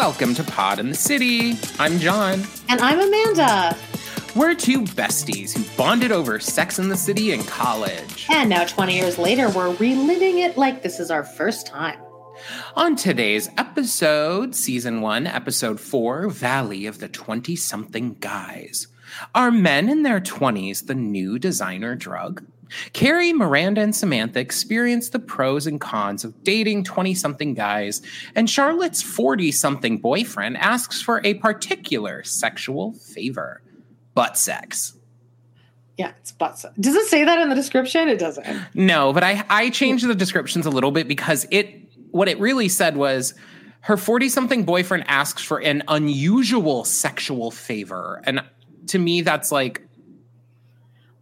Welcome to Pod in the City. I'm John. And I'm Amanda. We're two besties who bonded over Sex in the City in college. And now, 20 years later, we're reliving it like this is our first time. On today's episode, Season 1, Episode 4, Valley of the 20 something guys. Are men in their 20s the new designer drug? Carrie, Miranda, and Samantha experience the pros and cons of dating 20 something guys, and Charlotte's 40 something boyfriend asks for a particular sexual favor butt sex. Yeah, it's butt sex. Does it say that in the description? It doesn't. No, but I, I changed the descriptions a little bit because it what it really said was her 40 something boyfriend asks for an unusual sexual favor. And to me, that's like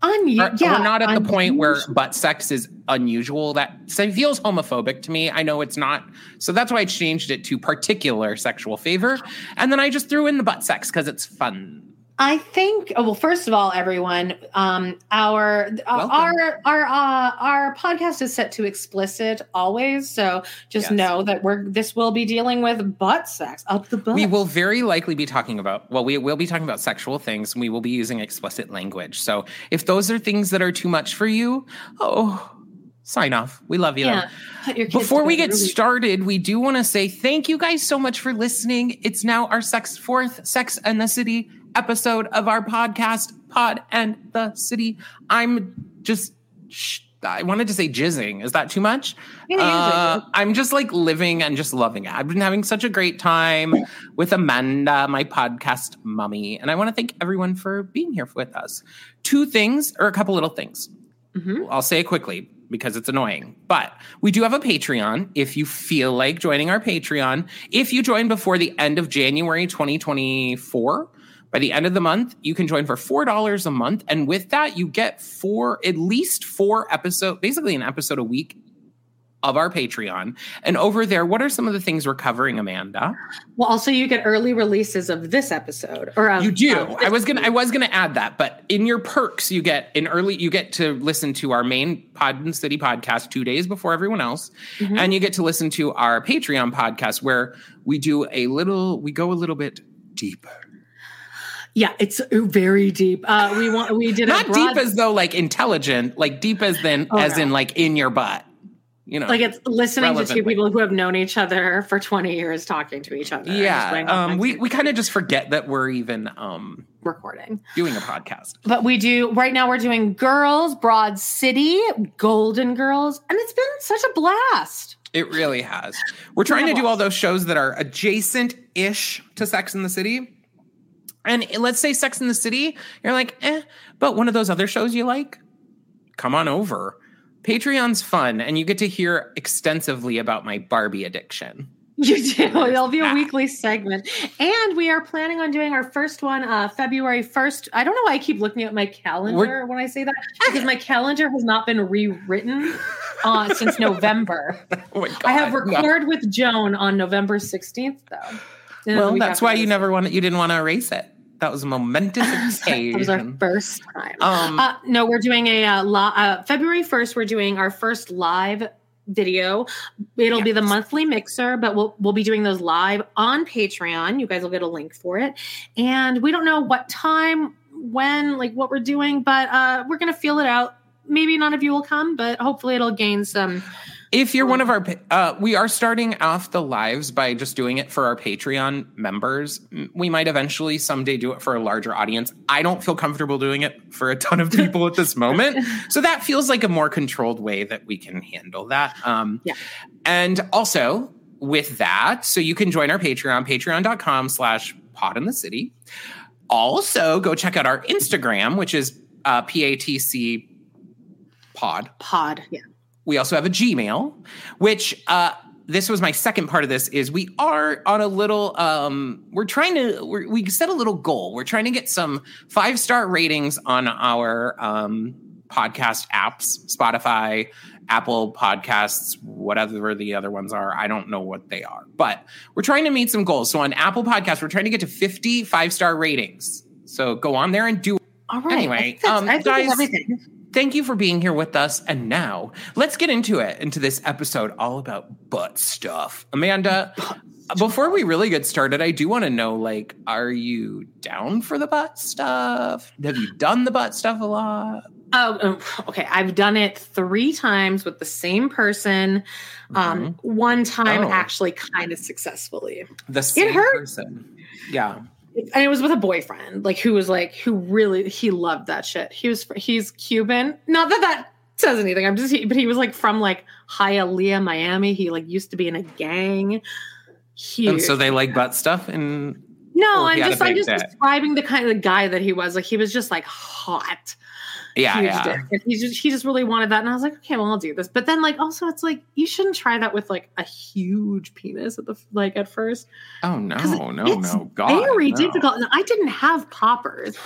Unusual. Yeah, we're not at the point where butt sex is unusual. That so feels homophobic to me. I know it's not. So that's why I changed it to particular sexual favor. And then I just threw in the butt sex because it's fun. I think. Oh, well, first of all, everyone, um, our uh, our our uh, our podcast is set to explicit always. So just yes. know that we're this will be dealing with butt sex up the butt. We will very likely be talking about. Well, we will be talking about sexual things. we will be using explicit language. So if those are things that are too much for you, oh sign off. We love you. Yeah, Before we get started, we do want to say thank you guys so much for listening. It's now our sex fourth Sex and the City episode of our podcast, Pod and the City. I'm just, I wanted to say jizzing. Is that too much? Uh, I'm just like living and just loving it. I've been having such a great time with Amanda, my podcast mummy. And I want to thank everyone for being here with us. Two things, or a couple little things. Mm-hmm. I'll say it quickly because it's annoying. But we do have a Patreon if you feel like joining our Patreon. If you join before the end of January 2024, by the end of the month, you can join for $4 a month. And with that, you get four, at least four episodes, basically an episode a week of our Patreon. And over there, what are some of the things we're covering, Amanda? Well, also you get early releases of this episode. Or you do. I was gonna I was gonna add that, but in your perks, you get an early you get to listen to our main Pod and City podcast two days before everyone else. Mm-hmm. And you get to listen to our Patreon podcast where we do a little we go a little bit deeper yeah, it's very deep. Uh, we want we did not broad- deep as though like intelligent, like deep as then oh, as no. in like in your butt. You know, like it's listening to two people who have known each other for 20 years talking to each other. Yeah. Um, we, we kind of just forget that we're even um, recording, doing a podcast. But we do, right now, we're doing Girls, Broad City, Golden Girls, and it's been such a blast. It really has. We're trying to do all those shows that are adjacent ish to Sex in the City and let's say Sex in the City, you're like, eh, but one of those other shows you like, come on over. Patreon's fun, and you get to hear extensively about my Barbie addiction. You do. It'll be a weekly segment. And we are planning on doing our first one uh, February 1st. I don't know why I keep looking at my calendar We're, when I say that, because my calendar has not been rewritten uh, since November. Oh God, I have record no. with Joan on November 16th, though. well, that's why you never wanted, you didn't want to erase it. That was a momentous occasion. that was our first time. Um, uh, no, we're doing a uh, li- uh, February first. We're doing our first live video. It'll yes. be the monthly mixer, but we'll we'll be doing those live on Patreon. You guys will get a link for it, and we don't know what time, when, like what we're doing, but uh, we're gonna feel it out. Maybe none of you will come, but hopefully it'll gain some if you're one of our, uh, we are starting off the lives by just doing it for our Patreon members. We might eventually someday do it for a larger audience. I don't feel comfortable doing it for a ton of people at this moment. So that feels like a more controlled way that we can handle that. Um, yeah. And also with that, so you can join our Patreon, patreon.com slash pod in the city. Also go check out our Instagram, which is uh, P-A-T-C pod. Pod, yeah we also have a Gmail, which uh, this was my second part of this is we are on a little um, we're trying to we're, we set a little goal. We're trying to get some five star ratings on our um, podcast apps spotify apple podcasts whatever the other ones are. I don't know what they are but we're trying to meet some goals. So on apple podcast we're trying to get to 50 five star ratings. So go on there and do all right. Anyway um, guys everything Thank you for being here with us. And now let's get into it, into this episode all about butt stuff. Amanda, before we really get started, I do want to know like, are you down for the butt stuff? Have you done the butt stuff a lot? Oh, oh okay. I've done it three times with the same person. Um, mm-hmm. one time oh. actually kind of successfully. The same it hurt. person. Yeah. And it was with a boyfriend, like who was like who really he loved that shit. He was he's Cuban. Not that that says anything. I'm just he, but he was like from like Hialeah, Miami. He like used to be in a gang. Huge. And so they like butt stuff and no, I'm just I'm just describing the kind of guy that he was. Like he was just like hot. Yeah, yeah. He just he just really wanted that, and I was like, okay, well, I'll do this. But then, like, also, it's like you shouldn't try that with like a huge penis at the like at first. Oh no, no, no, God, very no. difficult. And I didn't have poppers.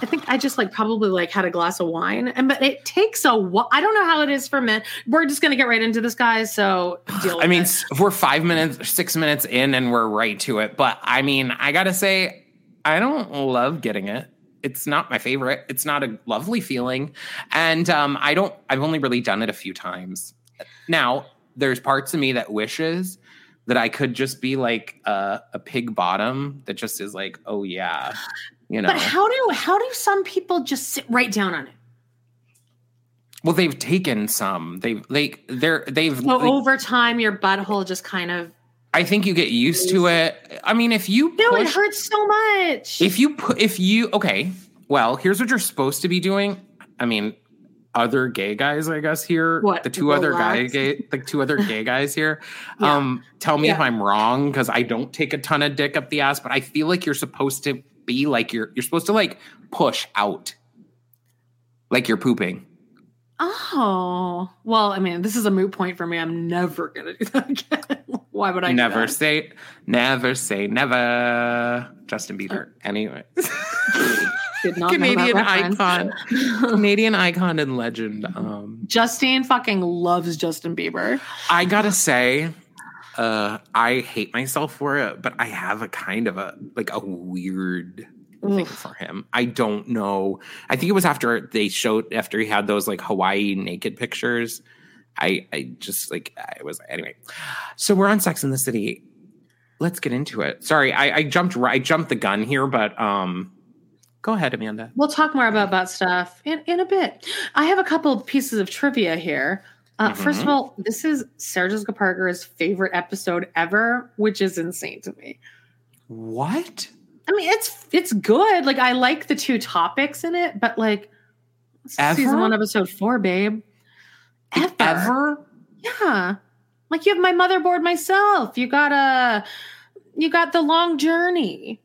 I think I just like probably like had a glass of wine, and but it takes a while. I don't know how it is for men. We're just gonna get right into this, guys. So I mean, it. we're five minutes, six minutes in, and we're right to it. But I mean, I gotta say, I don't love getting it it's not my favorite. It's not a lovely feeling. And um, I don't, I've only really done it a few times. Now, there's parts of me that wishes that I could just be like a, a pig bottom that just is like, oh yeah, you know. But how do how do some people just sit right down on it? Well, they've taken some. They've like they're they've so like, over time your butthole just kind of I think you get used to it. I mean, if you no, it hurts so much. If you put, if you okay, well, here's what you're supposed to be doing. I mean, other gay guys, I guess here, what the two other guy gay, the two other gay guys here. yeah. Um, tell me yeah. if I'm wrong because I don't take a ton of dick up the ass, but I feel like you're supposed to be like you're you're supposed to like push out, like you're pooping. Oh, well, I mean, this is a moot point for me. I'm never to do that again. Why would I never say, never say never? Justin Bieber. Uh, anyway. Did not Canadian icon. Canadian icon and legend. Um, Justine fucking loves Justin Bieber. I gotta say, uh, I hate myself for it, but I have a kind of a like a weird thing for him. I don't know. I think it was after they showed after he had those like Hawaii naked pictures. I I just like I was anyway. So we're on Sex in the City. Let's get into it. Sorry, I, I jumped I jumped the gun here, but um go ahead, Amanda. We'll talk more about that stuff in, in a bit. I have a couple of pieces of trivia here. Uh, mm-hmm. First of all, this is Sarah Jessica Parker's favorite episode ever, which is insane to me. What? I mean, it's it's good. Like I like the two topics in it, but like Ever? season one, episode four, babe. Ever? Ever? Yeah. Like you have my motherboard myself. You got a you got the long journey.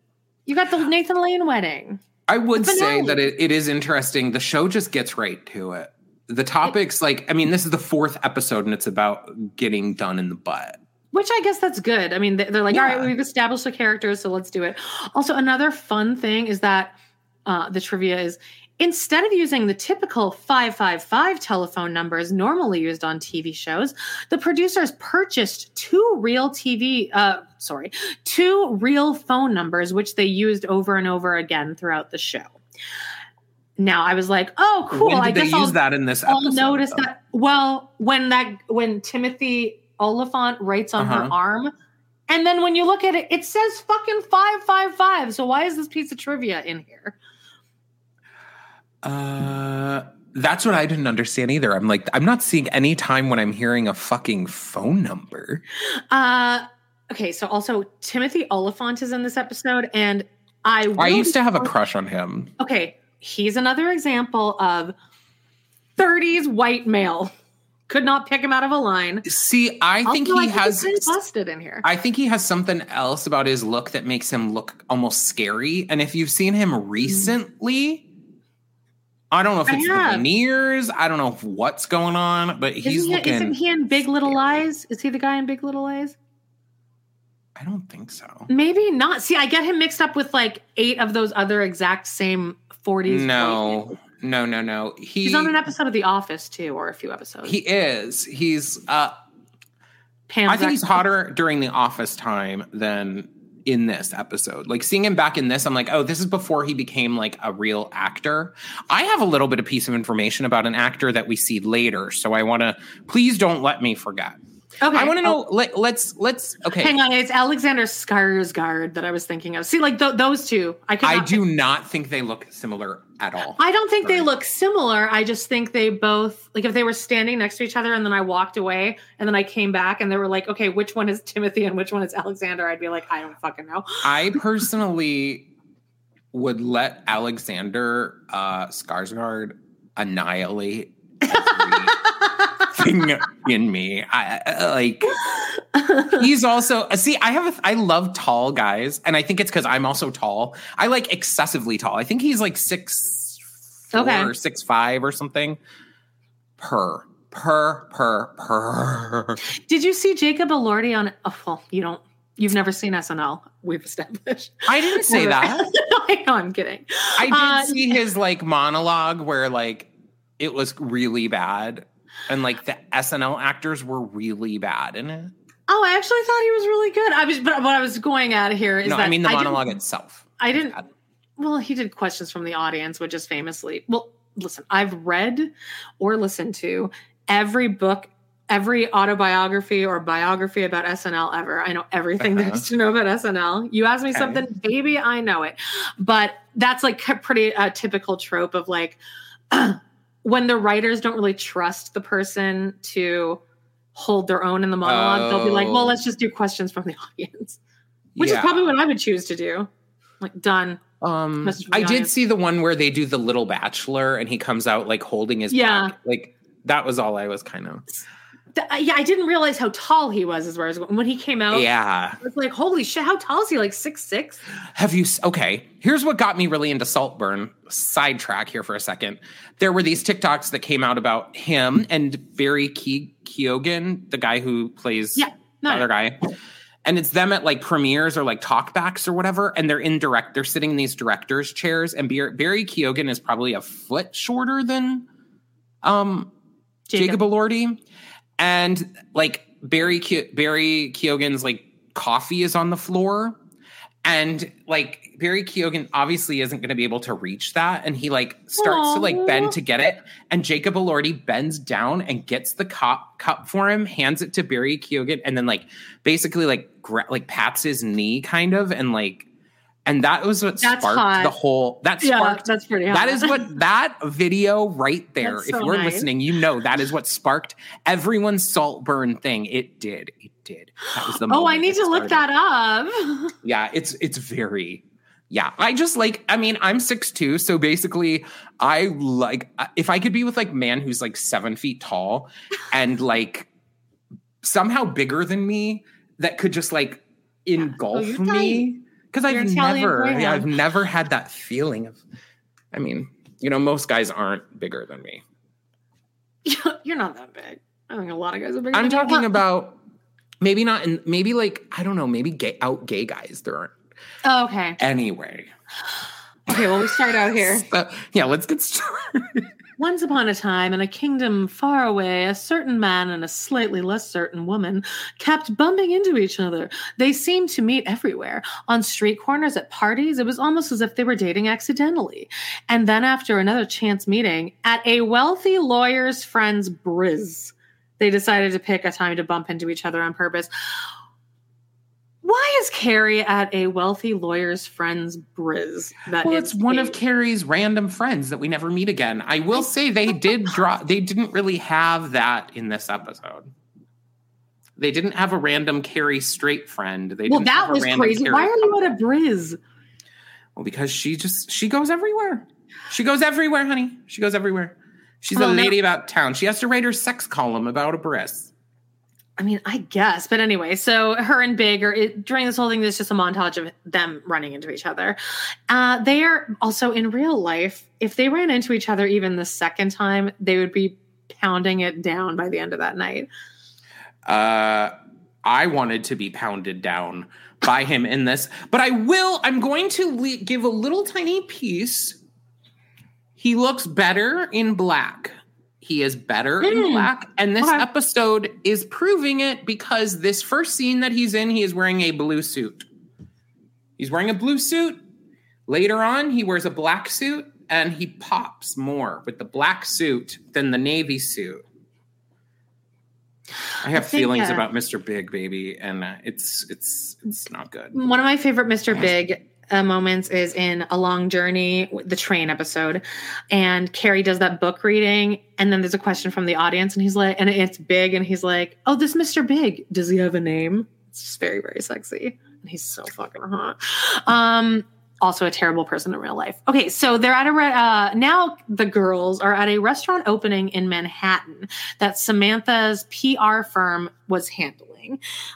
You got the Nathan Lane wedding. I would say that it, it is interesting. The show just gets right to it. The topics, like, I mean, this is the fourth episode and it's about getting done in the butt. Which I guess that's good. I mean, they're like, yeah. all right, we've established the characters, so let's do it. Also, another fun thing is that uh, the trivia is instead of using the typical 555 telephone numbers normally used on TV shows, the producers purchased two real TV, uh, sorry, two real phone numbers, which they used over and over again throughout the show. Now I was like, "Oh, cool!" I guess use I'll, that in this. Episode, I'll notice though? that. Well, when that when Timothy Olyphant writes on uh-huh. her arm. And then when you look at it, it says fucking 555. So why is this piece of trivia in here? Uh that's what I didn't understand either. I'm like, I'm not seeing any time when I'm hearing a fucking phone number. Uh okay, so also Timothy Olyphant is in this episode, and I I used to have a crush on him. Okay, he's another example of 30s white male could not pick him out of a line. See, I also, think he I has busted in here. I think he has something else about his look that makes him look almost scary. And if you've seen him hmm. recently, I don't know if it's the veneers. I don't know what's going on, but he's isn't he, looking. Isn't he in Big Little Lies? Is he the guy in Big Little Lies? I don't think so. Maybe not. See, I get him mixed up with like eight of those other exact same 40s. No, no, no, no. He, he's on an episode of The Office too, or a few episodes. He is. He's. uh Pam's I think he's hotter during the office time than in this episode. Like seeing him back in this, I'm like, oh, this is before he became like a real actor. I have a little bit of piece of information about an actor that we see later, so I want to please don't let me forget. Okay. I want to know. Oh. Let, let's let's okay. Hang on, it's Alexander Skarsgård that I was thinking of. See, like th- those two, I could. I do not think they look similar at all. I don't think they look similar. I just think they both like if they were standing next to each other and then I walked away and then I came back and they were like, okay, which one is Timothy and which one is Alexander? I'd be like, I don't fucking know. I personally would let Alexander uh, Skarsgård annihilate everything in me. I, like he's also see. I have a, I love tall guys, and I think it's because I'm also tall. I like excessively tall. I think he's like six four okay. or six five or something. Per per per per. Did you see Jacob Elordi on? Oh, well, you don't. You've never seen SNL. We've established. I didn't say that. I know. I'm kidding. I did uh, see his like monologue where like it was really bad and like the SNL actors were really bad in it. Oh, I actually thought he was really good. I was, but what I was going at here is no, that I mean the monologue itself. I didn't. Bad. Well, he did questions from the audience, which is famously. Well, listen, I've read or listened to every book, every autobiography or biography about SNL ever. I know everything uh-huh. there's to know about SNL. You ask me okay. something, baby, I know it. But that's like a pretty uh, typical trope of like. when the writers don't really trust the person to hold their own in the monologue, oh. they'll be like, well, let's just do questions from the audience, which yeah. is probably what I would choose to do. Like, done. Um, I did see the one where they do the little bachelor and he comes out like holding his yeah. Back. Like, that was all I was kind of yeah, I didn't realize how tall he was as far as when he came out. Yeah. It's like, holy shit, how tall is he? Like six six? Have you okay. Here's what got me really into Saltburn. Sidetrack here for a second. There were these TikToks that came out about him and Barry Ke- Keoghan, the guy who plays yeah, no, the other guy. And it's them at like premieres or like talkbacks or whatever, and they're in direct. They're sitting in these directors' chairs, and Barry Keoghan is probably a foot shorter than um Jacob, Jacob Elordi and like Barry Ke- Barry Keoghan's like coffee is on the floor and like Barry Keoghan obviously isn't going to be able to reach that and he like starts Aww. to like bend to get it and Jacob Elordi bends down and gets the cup cup for him hands it to Barry Keoghan and then like basically like gra- like pats his knee kind of and like and that was what that's sparked hot. the whole that sparked yeah, that's pretty hot. that is what that video right there if you're nice. listening you know that is what sparked everyone's Saltburn thing. It did. It did. That was the oh i need to look that up. Yeah it's it's very yeah i just like i mean i'm six two so basically i like uh, if i could be with like man who's like seven feet tall and like somehow bigger than me that could just like oh, engulf oh, me because I've never, yeah, I've never had that feeling of. I mean, you know, most guys aren't bigger than me. You're not that big. I think a lot of guys are bigger. I'm talking about maybe not, in maybe like I don't know, maybe gay out gay guys. There aren't. Oh, okay. Anyway. Okay, well, we start out here. So, yeah, let's get started. Once upon a time, in a kingdom far away, a certain man and a slightly less certain woman kept bumping into each other. They seemed to meet everywhere on street corners, at parties. It was almost as if they were dating accidentally. And then, after another chance meeting at a wealthy lawyer's friend's bris, they decided to pick a time to bump into each other on purpose. Why is Carrie at a wealthy lawyer's friend's bris? That well, it's one of Carrie's random friends that we never meet again. I will say they did draw. They didn't really have that in this episode. They didn't have a random Carrie straight friend. They well, that was crazy. Carrie Why are you at a bris? Well, because she just she goes everywhere. She goes everywhere, honey. She goes everywhere. She's well, a lady no. about town. She has to write her sex column about a bris. I mean, I guess, but anyway, so her and Big are it, during this whole thing. There's just a montage of them running into each other. Uh, they are also in real life. If they ran into each other even the second time, they would be pounding it down by the end of that night. Uh, I wanted to be pounded down by him in this, but I will. I'm going to le- give a little tiny piece. He looks better in black. He is better mm. in hmm. black. And this okay. episode is proving it because this first scene that he's in, he is wearing a blue suit. He's wearing a blue suit. Later on, he wears a black suit and he pops more with the black suit than the navy suit. I have I feelings about Mr. Big, baby, and uh, it's it's it's not good. One of my favorite Mr. Big uh, moments is in a long journey the train episode and carrie does that book reading and then there's a question from the audience and he's like and it's big and he's like oh this mr big does he have a name it's just very very sexy and he's so fucking hot um also a terrible person in real life. Okay, so they're at a re- uh, now the girls are at a restaurant opening in Manhattan that Samantha's PR firm was handling.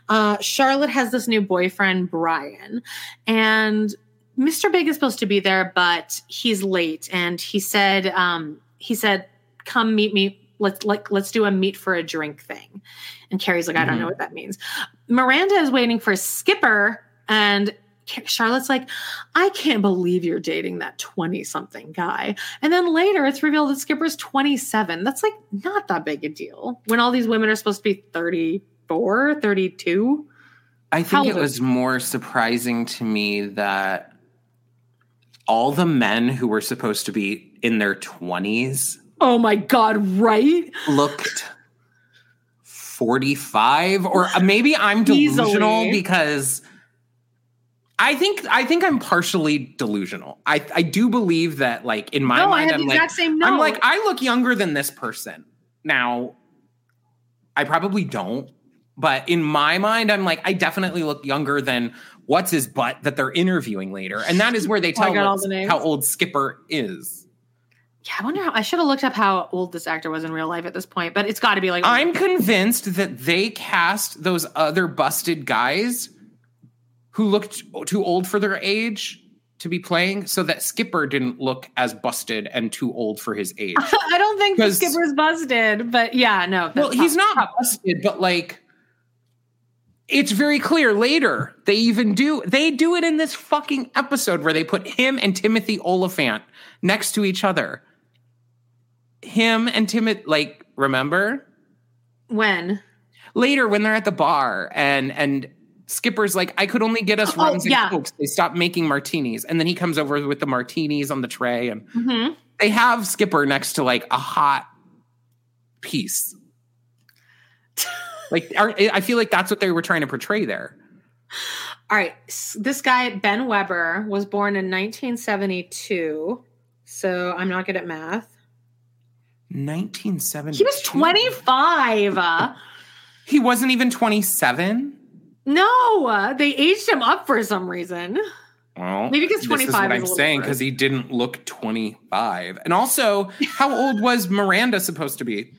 Uh, Charlotte has this new boyfriend, Brian, and Mr. Big is supposed to be there, but he's late. And he said, um, he said, come meet me. Let's like let's do a meet for a drink thing. And Carrie's like, I don't know mm-hmm. what that means. Miranda is waiting for Skipper, and Charlotte's like, I can't believe you're dating that 20 something guy. And then later it's revealed that Skipper's 27. That's like not that big a deal when all these women are supposed to be 30 34, 32. I think it was more surprising to me that all the men who were supposed to be in their 20s. Oh my God, right? Looked 45 or maybe I'm delusional Easily. because I think I think I'm partially delusional. I I do believe that like in my no, mind I'm like I'm like I look younger than this person. Now I probably don't, but in my mind, I'm like, I definitely look younger than what's his butt that they're interviewing later. And that is where they oh, tell us the how old Skipper is. Yeah, I wonder how I should have looked up how old this actor was in real life at this point, but it's got to be like. I'm convinced that they cast those other busted guys who looked too old for their age to be playing so that Skipper didn't look as busted and too old for his age. I don't think Skipper's busted, but yeah, no. Well, he's not busted, but like it's very clear later. They even do they do it in this fucking episode where they put him and Timothy Olyphant next to each other. Him and Timothy like remember? When? Later when they're at the bar and and Skipper's like, I could only get us oh, rums yeah. and cokes. They stopped making martinis. And then he comes over with the martinis on the tray and mm-hmm. they have Skipper next to like a hot piece. Like, I feel like that's what they were trying to portray there. All right. This guy, Ben Weber, was born in 1972. So I'm not good at math. 1970. He was 25. he wasn't even 27? No, they aged him up for some reason. Well, maybe because 25 is what I'm saying because he didn't look 25. And also, how old was Miranda supposed to be?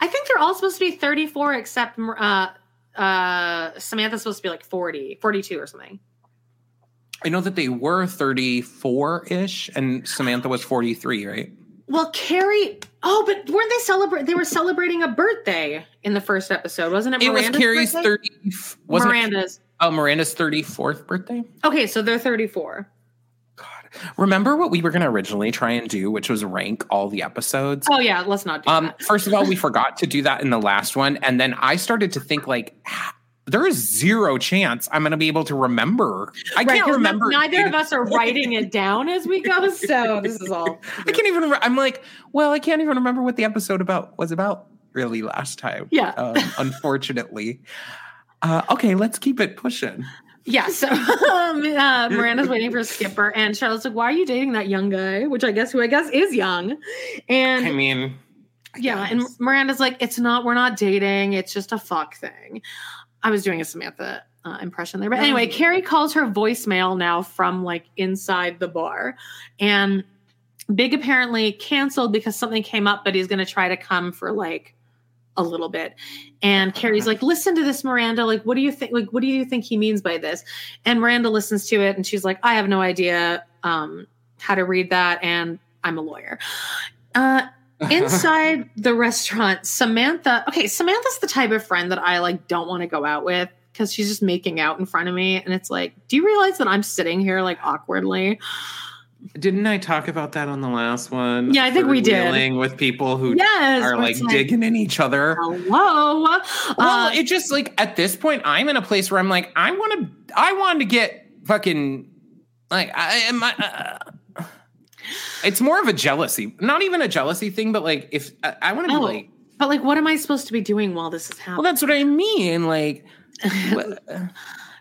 I think they're all supposed to be 34 except uh, uh, Samantha's supposed to be like 40, 42 or something. I know that they were 34 ish and Samantha was 43, right? Well, Carrie. Oh, but weren't they celebrate? They were celebrating a birthday in the first episode, wasn't it? Miranda's it was Carrie's birthday? thirty. Wasn't Miranda's. It, oh, Miranda's thirty fourth birthday. Okay, so they're thirty four. Remember what we were going to originally try and do, which was rank all the episodes? Oh yeah, let's not do um, that. first of all, we forgot to do that in the last one, and then I started to think like there is zero chance I'm going to be able to remember. I right, can't remember. Neither of us are writing it down as we go, so this is all. I can't even. Remember. I'm like, well, I can't even remember what the episode about was about really last time. Yeah, um, unfortunately. Uh, okay, let's keep it pushing. Yeah, so um, uh, Miranda's waiting for Skipper, and Charlotte's like, "Why are you dating that young guy?" Which I guess, who I guess is young. And I mean, yeah, and Miranda's like, "It's not. We're not dating. It's just a fuck thing." I was doing a Samantha uh, impression there, but anyway, Carrie calls her voicemail now from like inside the bar, and Big apparently canceled because something came up, but he's going to try to come for like a little bit. And Carrie's like, listen to this, Miranda. Like, what do you think? Like, what do you think he means by this? And Miranda listens to it and she's like, I have no idea um, how to read that. And I'm a lawyer. Uh, inside the restaurant, Samantha, okay, Samantha's the type of friend that I like don't want to go out with because she's just making out in front of me. And it's like, do you realize that I'm sitting here like awkwardly? Didn't I talk about that on the last one? Yeah, I think we did. Dealing with people who yes, are like digging in each other. Hello. Well, uh, it just like at this point, I'm in a place where I'm like, I want to, I want to get fucking like I am. Uh, it's more of a jealousy, not even a jealousy thing, but like if I, I want to oh. be like But like, what am I supposed to be doing while this is happening? Well, that's what I mean. Like,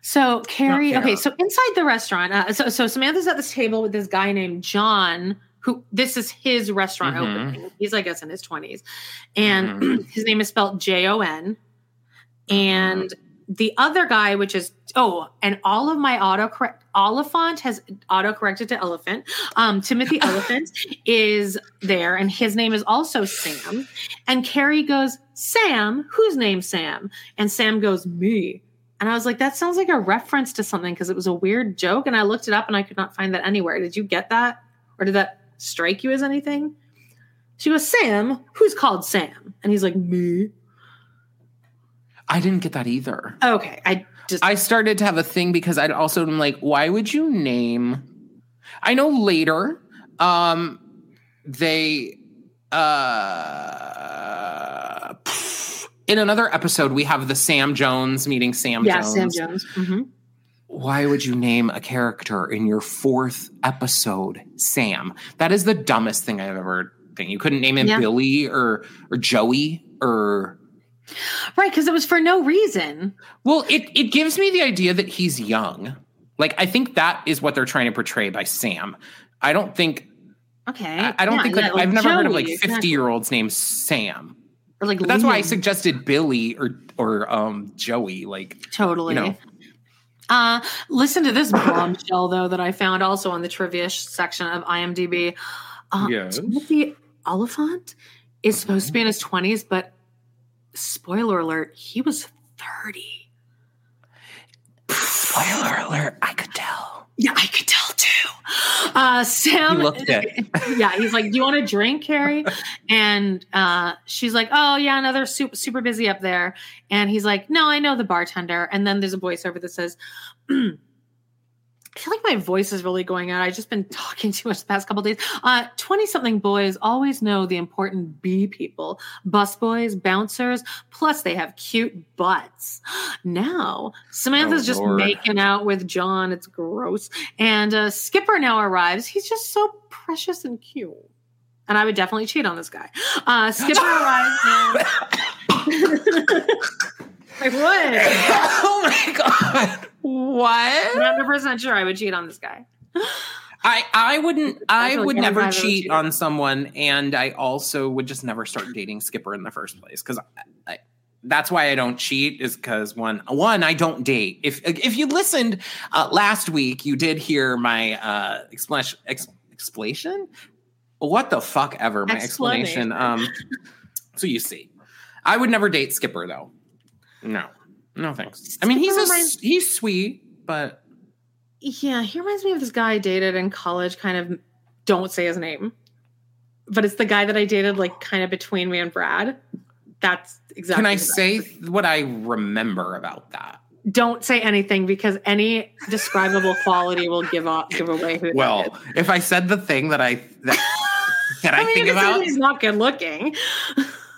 so Carrie. Okay, so inside the restaurant, uh, so so Samantha's at this table with this guy named John. Who this is his restaurant mm-hmm. opening. He's I guess in his twenties, and mm-hmm. his name is spelled J O N. And the other guy, which is oh, and all of my autocorrect Olyphant has auto corrected to elephant. Um, Timothy Elephant is there, and his name is also Sam. And Carrie goes, Sam, whose name Sam? And Sam goes, me. And I was like, that sounds like a reference to something because it was a weird joke. And I looked it up and I could not find that anywhere. Did you get that? Or did that strike you as anything? She goes, Sam, who's called Sam? And he's like, me. I didn't get that either. Okay. I just I started to have a thing because I'd also been like, why would you name I know later um they uh in another episode we have the Sam Jones meeting Sam yeah, Jones. Sam Jones. Mm-hmm. Why would you name a character in your fourth episode Sam? That is the dumbest thing I've ever thing. You couldn't name him yeah. Billy or or Joey or Right, because it was for no reason. Well, it it gives me the idea that he's young. Like I think that is what they're trying to portray by Sam. I don't think. Okay. I, I don't yeah, think like, yeah, like I've never Joey, heard of like fifty exactly. year olds named Sam. Or like that's why I suggested Billy or or um Joey. Like totally. You know. Uh, listen to this bombshell though that I found also on the trivia section of IMDb. Uh, yes. Timothy Olyphant is supposed to be in his twenties, but spoiler alert, he was 30. Spoiler alert, I could tell. Yeah, I could tell too. Uh, Sam, he yeah, he's like, "Do you want a drink, Carrie?" And uh, she's like, "Oh yeah, another super super busy up there." And he's like, "No, I know the bartender." And then there's a voiceover that says, I feel like my voice is really going out. I've just been talking too much the past couple days. Uh, 20 something boys always know the important B people bus boys, bouncers, plus they have cute butts. Now, Samantha's oh, just Lord. making out with John. It's gross. And uh, Skipper now arrives. He's just so precious and cute. And I would definitely cheat on this guy. Uh, Skipper arrives. And- I would. oh my God. What? I'm Hundred percent sure I would cheat on this guy. I I wouldn't. I would never cheat on someone, and I also would just never start dating Skipper in the first place because that's why I don't cheat. Is because one one I don't date. If if you listened uh, last week, you did hear my uh, explanation. Ex, explanation. What the fuck ever my explanation. Um. So you see, I would never date Skipper though. No. No thanks. I mean, he's a, he's sweet, but yeah, he reminds me of this guy I dated in college. Kind of, don't say his name, but it's the guy that I dated, like kind of between me and Brad. That's exactly. Can I say what I remember about that? Don't say anything because any describable quality will give off give away who. Well, if I said the thing that I that, that I, I mean, think about, he's not good looking.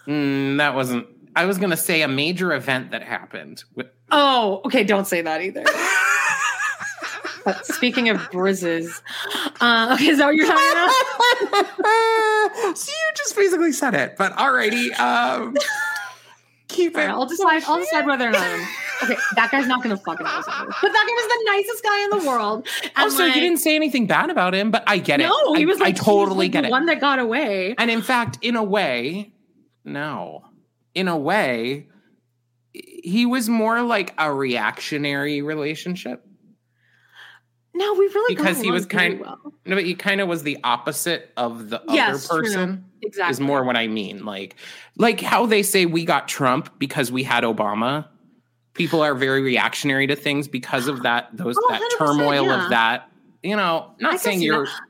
Mm, that wasn't I was going to say a major event that happened. With- oh, okay. Don't say that either. speaking of brises, uh, okay, is that what you're talking about? so you just basically said it, but alrighty. Um, keep it. Right, I'll decide. I'll decide whether or not. I'm, okay, that guy's not going to fucking listen. But that guy was the nicest guy in the world. And also, like, you didn't say anything bad about him, but I get it. No, he was I, like, I totally get the it. One that got away. And in fact, in a way, no in a way, he was more like a reactionary relationship. No, we really because he was kind. Well. No, but he kind of was the opposite of the yes, other person. True. Exactly is more what I mean. Like, like how they say we got Trump because we had Obama. People are very reactionary to things because of that. Those oh, that turmoil yeah. of that. You know, not I saying you're. That.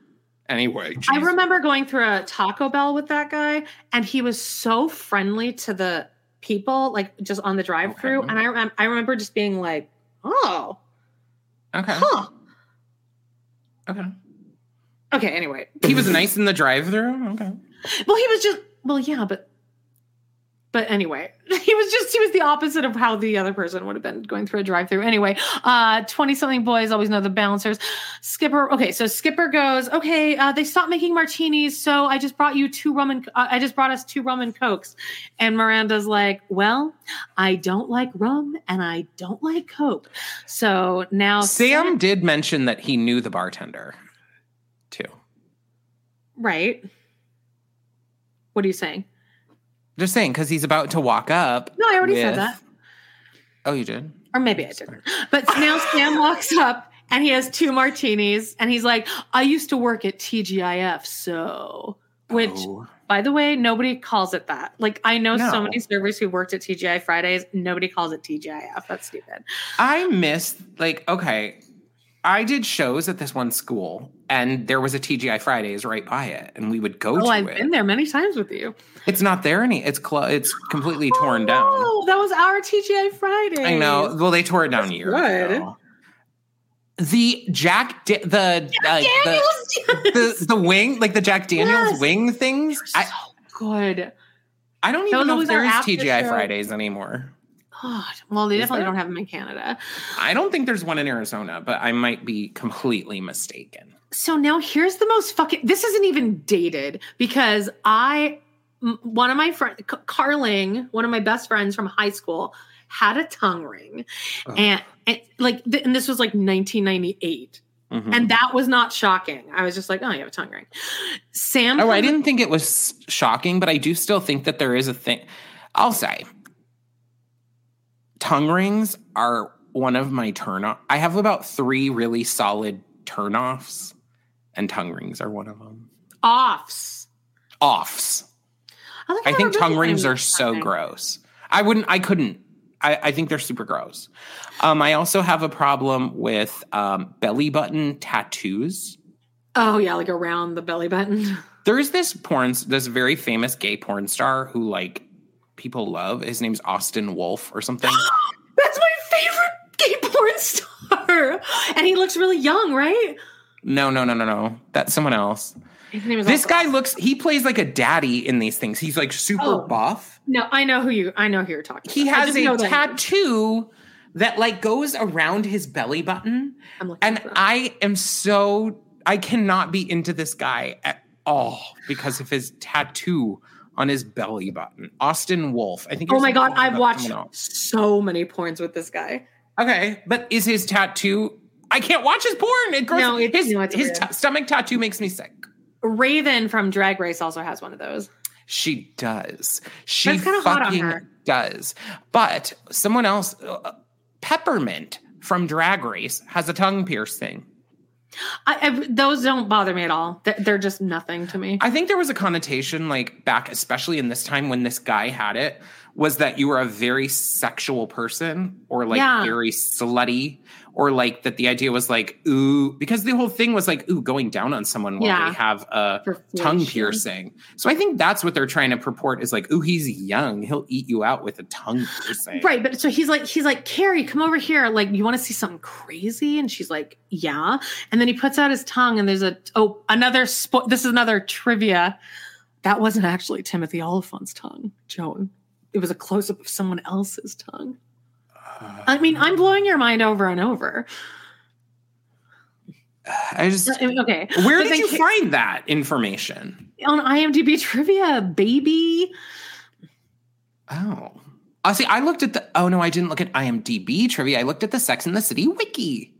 Anyway, geez. I remember going through a Taco Bell with that guy, and he was so friendly to the people, like just on the drive-through. Okay. And I I remember just being like, "Oh, okay, huh, okay, okay." Anyway, he was nice in the drive-through. Okay. Well, he was just well, yeah, but but anyway, he was just he was the opposite of how the other person would have been going through a drive-through. Anyway, uh 20 something boys always know the bouncers. Skipper, okay, so Skipper goes, "Okay, uh, they stopped making martinis, so I just brought you two rum and uh, I just brought us two rum and cokes." And Miranda's like, "Well, I don't like rum and I don't like coke." So now Sam, Sam did mention that he knew the bartender too. Right. What are you saying? Just saying, because he's about to walk up. No, I already with... said that. Oh, you did? Or maybe I didn't. But now Sam walks up and he has two martinis and he's like, I used to work at TGIF, so. Which, oh. by the way, nobody calls it that. Like, I know no. so many servers who worked at TGI Fridays. Nobody calls it TGIF. That's stupid. I miss, like, okay, I did shows at this one school, and there was a TGI Fridays right by it, and we would go oh, to I've it. been there many times with you. It's not there any. It's cl- It's completely oh, torn down. Oh, that was our TGI Friday. I know. Well, they tore it down That's years good. ago. The Jack, da- the, uh, the, the the wing, like the Jack Daniels yes. wing things. So I, good. I don't even know if there is TGI show. Fridays anymore. God. Well, they Is definitely there? don't have them in Canada. I don't think there's one in Arizona, but I might be completely mistaken. So now here's the most fucking. This isn't even dated because I, one of my friends, Carling, one of my best friends from high school, had a tongue ring, oh. and, and like, and this was like 1998. Mm-hmm. And that was not shocking. I was just like, oh, you have a tongue ring. Sam. Oh, I didn't think it was shocking, but I do still think that there is a thing. I'll say tongue rings are one of my turn off. I have about three really solid turn offs, and tongue rings are one of them. Offs. Offs. I, I think tongue rings are so gross. I wouldn't. I couldn't. I, I, think they're super gross. Um, I also have a problem with um, belly button tattoos. Oh yeah, like around the belly button. There's this porn, this very famous gay porn star who like people love. His name's Austin Wolf or something. That's my favorite gay porn star. And he looks really young, right? No, no, no, no, no. That's someone else. His name is this guy looks he plays like a daddy in these things. He's like super oh, buff. No, I know who you I know who you're talking he about. has a tattoo that like goes around his belly button. and I am so I cannot be into this guy at all because of his tattoo on his belly button. Austin Wolf. I think. Oh my god, I've watched so many porns with this guy. Okay, but is his tattoo? I can't watch his porn. It grows. No, it's, his no, it's his t- stomach tattoo makes me sick. Raven from Drag Race also has one of those. She does. She fucking does. But someone else, uh, Peppermint from Drag Race, has a tongue piercing. I, I, those don't bother me at all. They're, just nothing to me. I think there was a connotation, like back, especially in this time when this guy had it, was that you were a very sexual person or like yeah. very slutty or like that the idea was like ooh because the whole thing was like ooh going down on someone while yeah. they have a tongue piercing. So i think that's what they're trying to purport is like ooh he's young. He'll eat you out with a tongue piercing. Right but so he's like he's like carrie come over here. Like you want to see something crazy? And she's like yeah. And then he puts out his tongue and there's a oh another spo- this is another trivia. That wasn't actually timothy olyphant's tongue joan. It was a close-up of someone else's tongue I mean, I'm blowing your mind over and over. I just okay. Where did you find that information? On IMDb trivia, baby. Oh. I uh, see. I looked at the. Oh no, I didn't look at IMDb trivia. I looked at the Sex in the City wiki.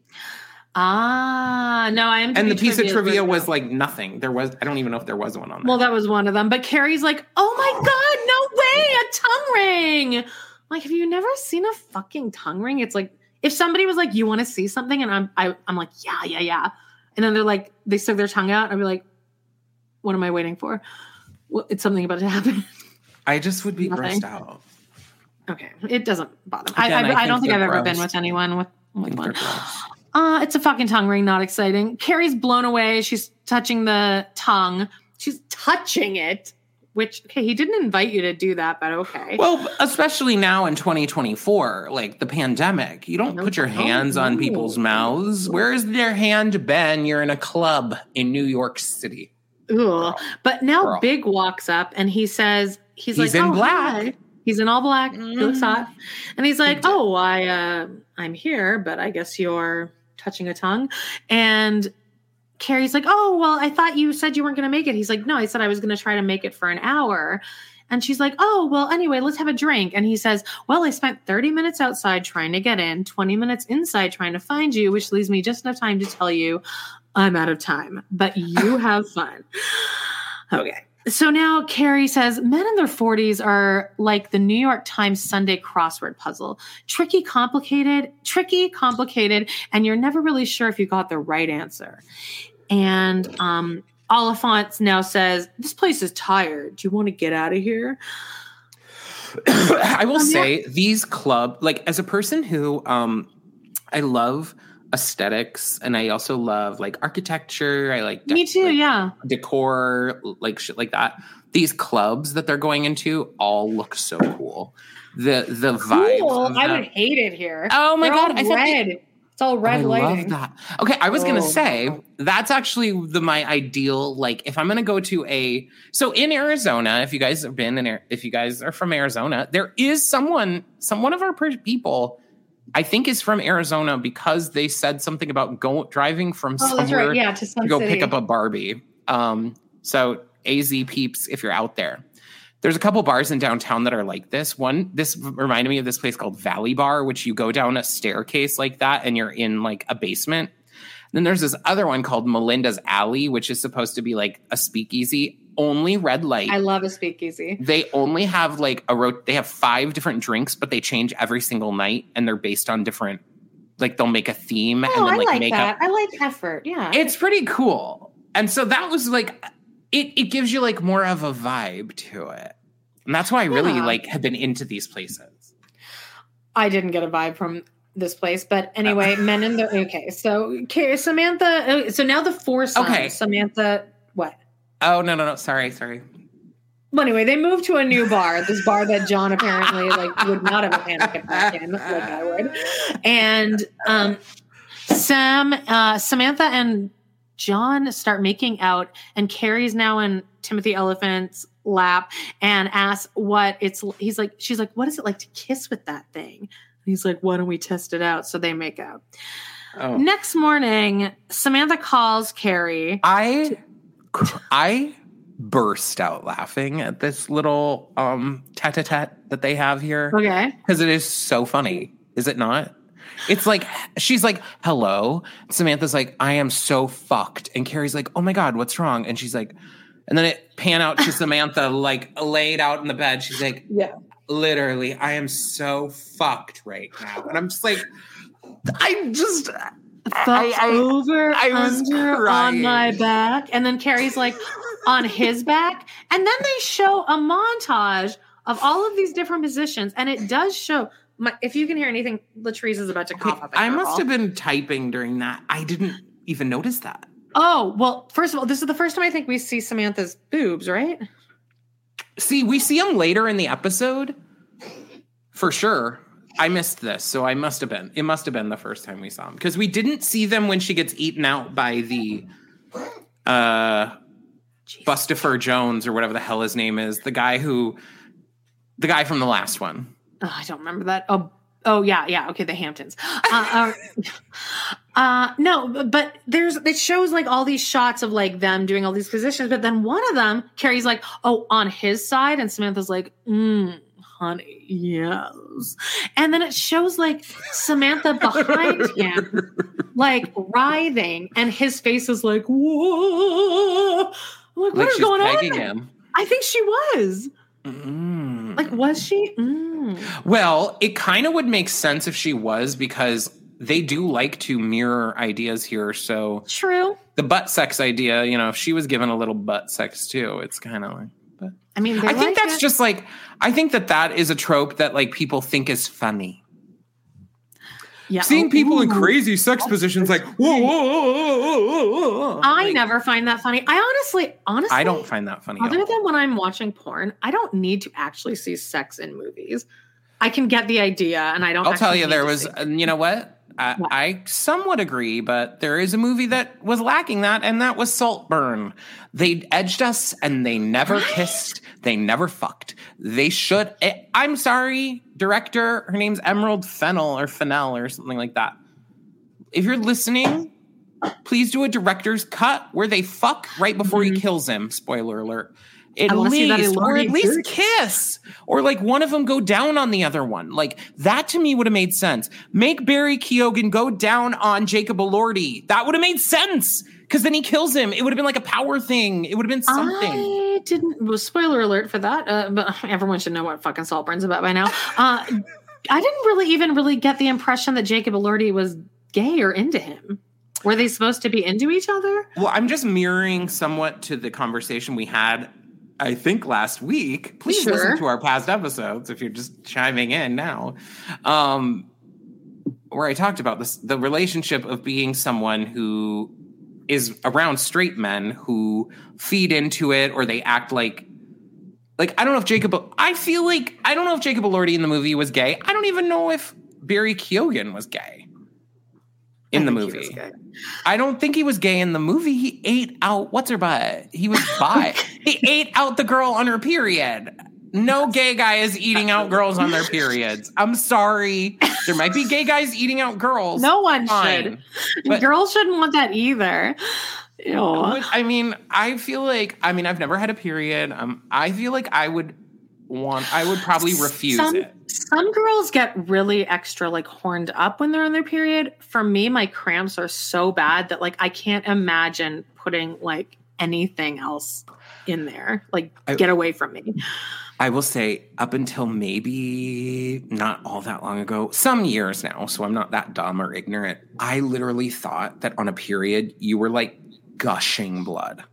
Ah, no, I am. And the piece of trivia was like nothing. There was. I don't even know if there was one on. Well, that was one of them. But Carrie's like, "Oh my god, no way, a tongue ring!" Like, have you never seen a fucking tongue ring? It's like if somebody was like, "You want to see something?" and I'm, I, I'm like, "Yeah, yeah, yeah," and then they're like, they stick their tongue out. I'd be like, "What am I waiting for? Well, it's something about to happen." I just would be Nothing. grossed out. Okay, it doesn't bother me. Again, I, I, I, I don't think I've gross. ever been with anyone with, with one. Uh, it's a fucking tongue ring, not exciting. Carrie's blown away. She's touching the tongue. She's touching it. Which okay, he didn't invite you to do that, but okay. Well, especially now in 2024, like the pandemic, you don't put your hands on people's mouths. Where's their hand been? You're in a club in New York City. Ooh. But now Girl. Big walks up and he says, he's, he's like, in oh, black. Hi. He's in all black. Mm-hmm. He looks hot. Mm-hmm. And he's like, "Oh, I uh, I'm here, but I guess you're touching a tongue." And Carrie's like, "Oh, well, I thought you said you weren't going to make it." He's like, "No, I said I was going to try to make it for an hour." And she's like, "Oh, well, anyway, let's have a drink." And he says, "Well, I spent 30 minutes outside trying to get in, 20 minutes inside trying to find you, which leaves me just enough time to tell you I'm out of time, but you have fun." Okay. So now Carrie says men in their 40s are like the New York Times Sunday crossword puzzle. Tricky, complicated, tricky, complicated, and you're never really sure if you got the right answer. And um, Olyphant now says, This place is tired. Do you want to get out of here? I will um, say these club, like as a person who um I love aesthetics and I also love like architecture. I like de- Me too, like, yeah. Decor, like shit like that. These clubs that they're going into all look so cool. The the vibe. I would hate it here. Oh my they're god! I red. It's all red oh, I lighting. love that. Okay, I was oh. gonna say that's actually the my ideal. Like, if I'm gonna go to a so in Arizona, if you guys have been in, if you guys are from Arizona, there is someone, some one of our people, I think is from Arizona because they said something about go driving from oh, somewhere right. yeah, to, to go City. pick up a Barbie. Um, so AZ peeps, if you're out there, there's a couple bars in downtown that are like this. One, this reminded me of this place called Valley Bar, which you go down a staircase like that and you're in like a basement. And then there's this other one called Melinda's Alley, which is supposed to be like a speakeasy, only red light. I love a speakeasy. They only have like a ro- they have five different drinks, but they change every single night and they're based on different like they'll make a theme oh, and then like, I like make that. up. I like effort. Yeah. It's pretty cool. And so that was like it it gives you like more of a vibe to it. And that's why I really yeah. like have been into these places. I didn't get a vibe from this place, but anyway, men in the okay. So okay, Samantha. Uh, so now the four sons. Okay, Samantha. What? Oh no no no! Sorry sorry. Well, anyway, they moved to a new bar. This bar that John apparently like would not have a panic attack in, like I would. And um, Sam, uh, Samantha, and John start making out, and Carrie's now in Timothy Olyphant's lap and asks what it's he's like she's like what is it like to kiss with that thing and he's like why don't we test it out so they make out oh. next morning samantha calls carrie i to- i burst out laughing at this little um tete-a-tete that they have here okay because it is so funny is it not it's like she's like, "Hello." Samantha's like, "I am so fucked," and Carrie's like, "Oh my god, what's wrong?" And she's like, and then it pan out to Samantha like laid out in the bed. She's like, Yeah, literally, I am so fucked right now. And I'm just like, I just I, I, over I was under crying. on my back. And then Carrie's like on his back. And then they show a montage of all of these different positions. And it does show my, if you can hear anything, Latrice is about to cough up. I must have been typing during that. I didn't even notice that. Oh, well, first of all, this is the first time I think we see Samantha's boobs, right? See, we see them later in the episode. For sure. I missed this, so I must have been. It must have been the first time we saw them because we didn't see them when she gets eaten out by the uh Bustopher Jones or whatever the hell his name is, the guy who the guy from the last one. Oh, I don't remember that. Oh, Oh yeah, yeah. Okay, the Hamptons. Uh, uh, uh, no, but there's it shows like all these shots of like them doing all these positions, but then one of them, Carrie's like, oh, on his side, and Samantha's like, mm, honey, yes. And then it shows like Samantha behind him, like writhing, and his face is like, whoa. I'm like, what like is going on? Him. I think she was. Mm. Like, was she? Mm. Well, it kind of would make sense if she was because they do like to mirror ideas here. So true. The butt sex idea, you know, if she was given a little butt sex too, it's kind of like. But I mean, I think like that's it. just like I think that that is a trope that like people think is funny. Yeah. Seeing oh, people ooh, in crazy sex oh, positions like whoa, whoa, whoa, whoa, whoa I like, never find that funny. I honestly, honestly, I don't find that funny. Other than when I'm watching porn, I don't need to actually see sex in movies. I can get the idea, and I don't. I'll tell you, there was. You know what? I, yeah. I, somewhat agree, but there is a movie that was lacking that, and that was Saltburn. They edged us, and they never kissed. They never fucked. They should. It, eh, I'm sorry, director. Her name's Emerald Fennell or Fennel or something like that. If you're listening, please do a director's cut where they fuck right before mm-hmm. he kills him. Spoiler alert at least, or at least kiss, or like one of them go down on the other one. Like that to me would have made sense. Make Barry Keoghan go down on Jacob Elordi. That would have made sense because then he kills him. It would have been like a power thing. It would have been something. I didn't. Well, spoiler alert for that. Uh, but everyone should know what fucking Saltburn's about by now. Uh, I didn't really even really get the impression that Jacob Elordi was gay or into him. Were they supposed to be into each other? Well, I'm just mirroring somewhat to the conversation we had I think last week. Please sure. listen to our past episodes if you're just chiming in now. Um, where I talked about this the relationship of being someone who is around straight men who feed into it or they act like like I don't know if Jacob I feel like I don't know if Jacob Elordi in the movie was gay. I don't even know if Barry Keoghan was gay in the movie. I don't think he was gay in the movie. He ate out what's her butt. He was bi. he ate out the girl on her period. No gay guy is eating out girls on their periods. I'm sorry. There might be gay guys eating out girls. No one Fine. should. But girls shouldn't want that either. Ew. I mean, I feel like I mean I've never had a period. Um, I feel like I would want. I would probably refuse some, it. Some girls get really extra like horned up when they're on their period. For me, my cramps are so bad that like I can't imagine putting like anything else in there. Like I, get away from me. I will say up until maybe not all that long ago, some years now, so I'm not that dumb or ignorant. I literally thought that on a period you were like gushing blood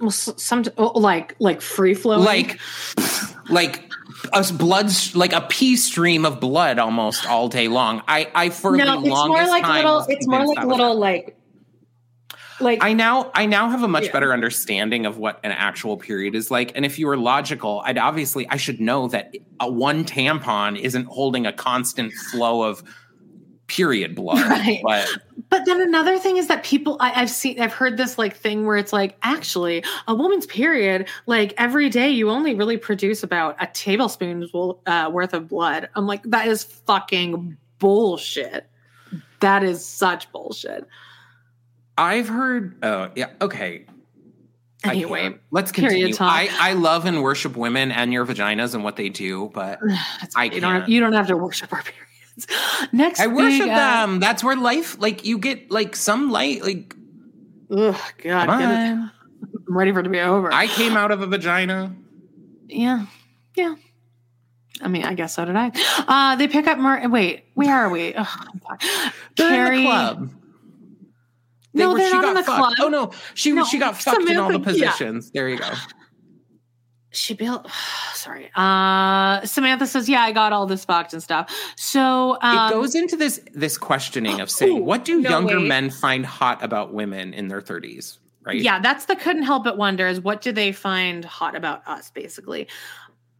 well, some oh, like like free flowing, like like a blood like a pea stream of blood almost all day long. I I for no, the longest more like time little. It's more like little like like I now I now have a much yeah. better understanding of what an actual period is like. And if you were logical, I'd obviously I should know that a one tampon isn't holding a constant flow of period blood. Right. But but then another thing is that people I, have seen I've heard this like thing where it's like actually a woman's period like every day you only really produce about a tablespoon's uh, worth of blood. I'm like that is fucking bullshit. That is such bullshit. I've heard. Oh yeah. Okay. Anyway, let's continue. I, I love and worship women and your vaginas and what they do, but I can't. You don't, have, you don't have to worship our period. Next, I worship big, uh, them. That's where life, like, you get like some light, like. Ugh, God, I'm ready for it to be over. I came out of a vagina. Yeah, yeah. I mean, I guess so did I. Uh, they pick up Mer. Wait, where are we? Oh, They're Carrie, in the club. They no, were, they're not in the fucked. club. Oh no, she no, she got fucked in all the positions. Yeah. There you go she built sorry uh samantha says yeah i got all this fucked and stuff. So um, it goes into this this questioning of saying ooh, what do no younger way. men find hot about women in their 30s right? Yeah that's the couldn't help but wonder is what do they find hot about us basically.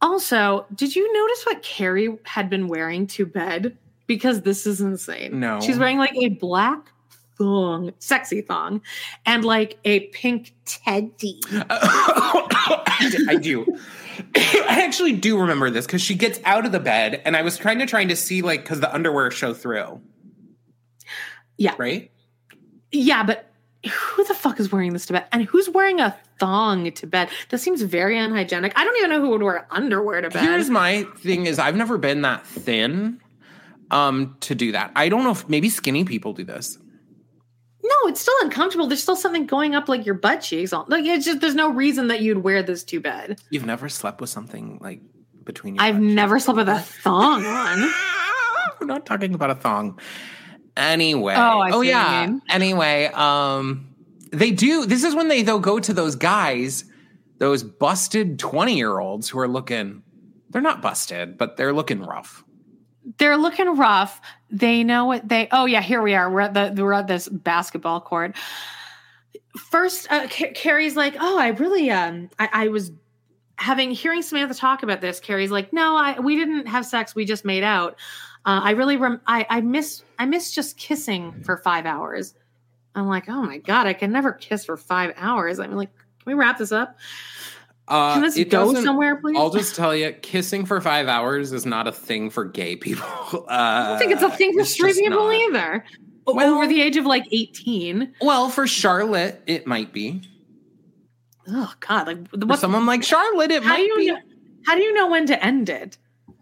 Also did you notice what carrie had been wearing to bed? Because this is insane. No. She's wearing like a black thong, sexy thong, and like a pink teddy. I do. I actually do remember this because she gets out of the bed, and I was trying to trying to see like because the underwear show through. Yeah. Right. Yeah, but who the fuck is wearing this to bed? And who's wearing a thong to bed? That seems very unhygienic. I don't even know who would wear underwear to bed. Here's my thing: is I've never been that thin um to do that. I don't know if maybe skinny people do this. No, it's still uncomfortable. There's still something going up like your butt cheeks. Like it's just there's no reason that you'd wear this to bed. You've never slept with something like between your I've never slept with a thong on. We're not talking about a thong. Anyway. Oh, I oh yeah. Anyway, um they do this is when they though go to those guys, those busted 20-year-olds who are looking they're not busted, but they're looking rough they're looking rough. They know what they. Oh yeah, here we are. We're at the we're at this basketball court. First, uh, Carrie's like, "Oh, I really um, I, I was having hearing Samantha talk about this. Carrie's like, "No, I we didn't have sex. We just made out." Uh, I really, rem- I, I miss, I miss just kissing for five hours. I'm like, oh my god, I can never kiss for five hours. I'm like, can we wrap this up? Uh, can this go somewhere, please? I'll just tell you, kissing for five hours is not a thing for gay people. Uh, I don't think it's a thing for straight people not. either. Well, Over the age of like 18. Well, for Charlotte, it might be. Oh God! Like what, someone like Charlotte, it might be. Know, how do you know when to end it?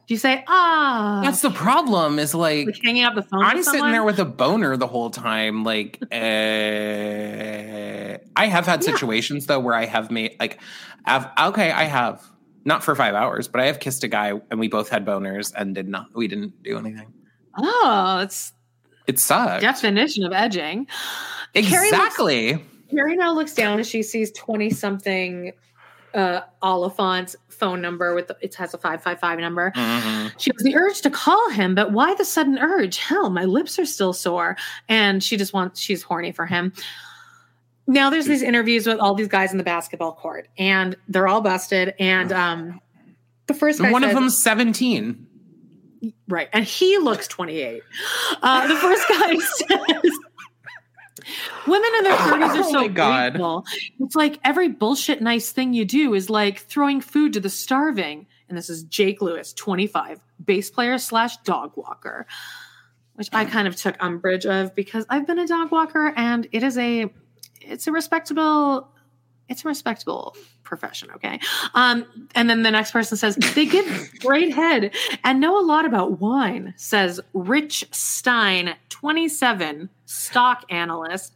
Do you say ah? That's the problem. Is like, like hanging up the phone. I'm sitting there with a boner the whole time. Like, uh, I have had situations yeah. though where I have made like, I've, okay, I have not for five hours, but I have kissed a guy and we both had boners and did not. We didn't do anything. Oh, it's it sucks. Definition of edging. Exactly. Carrie now looks down and she sees 20 something uh phone number with the, it has a 555 number. Mm-hmm. She has the urge to call him, but why the sudden urge? Hell, my lips are still sore. And she just wants she's horny for him. Now there's these interviews with all these guys in the basketball court, and they're all busted. And um the first one says, of them's 17. Right. And he looks 28. Uh, the first guy says Women in their 30s are so oh grateful. It's like every bullshit nice thing you do is like throwing food to the starving. And this is Jake Lewis, 25, bass player slash dog walker, which I kind of took umbrage of because I've been a dog walker and it is a it's a respectable it's a respectable profession, okay? Um, and then the next person says, they give great head and know a lot about wine, says Rich Stein, 27, stock analyst.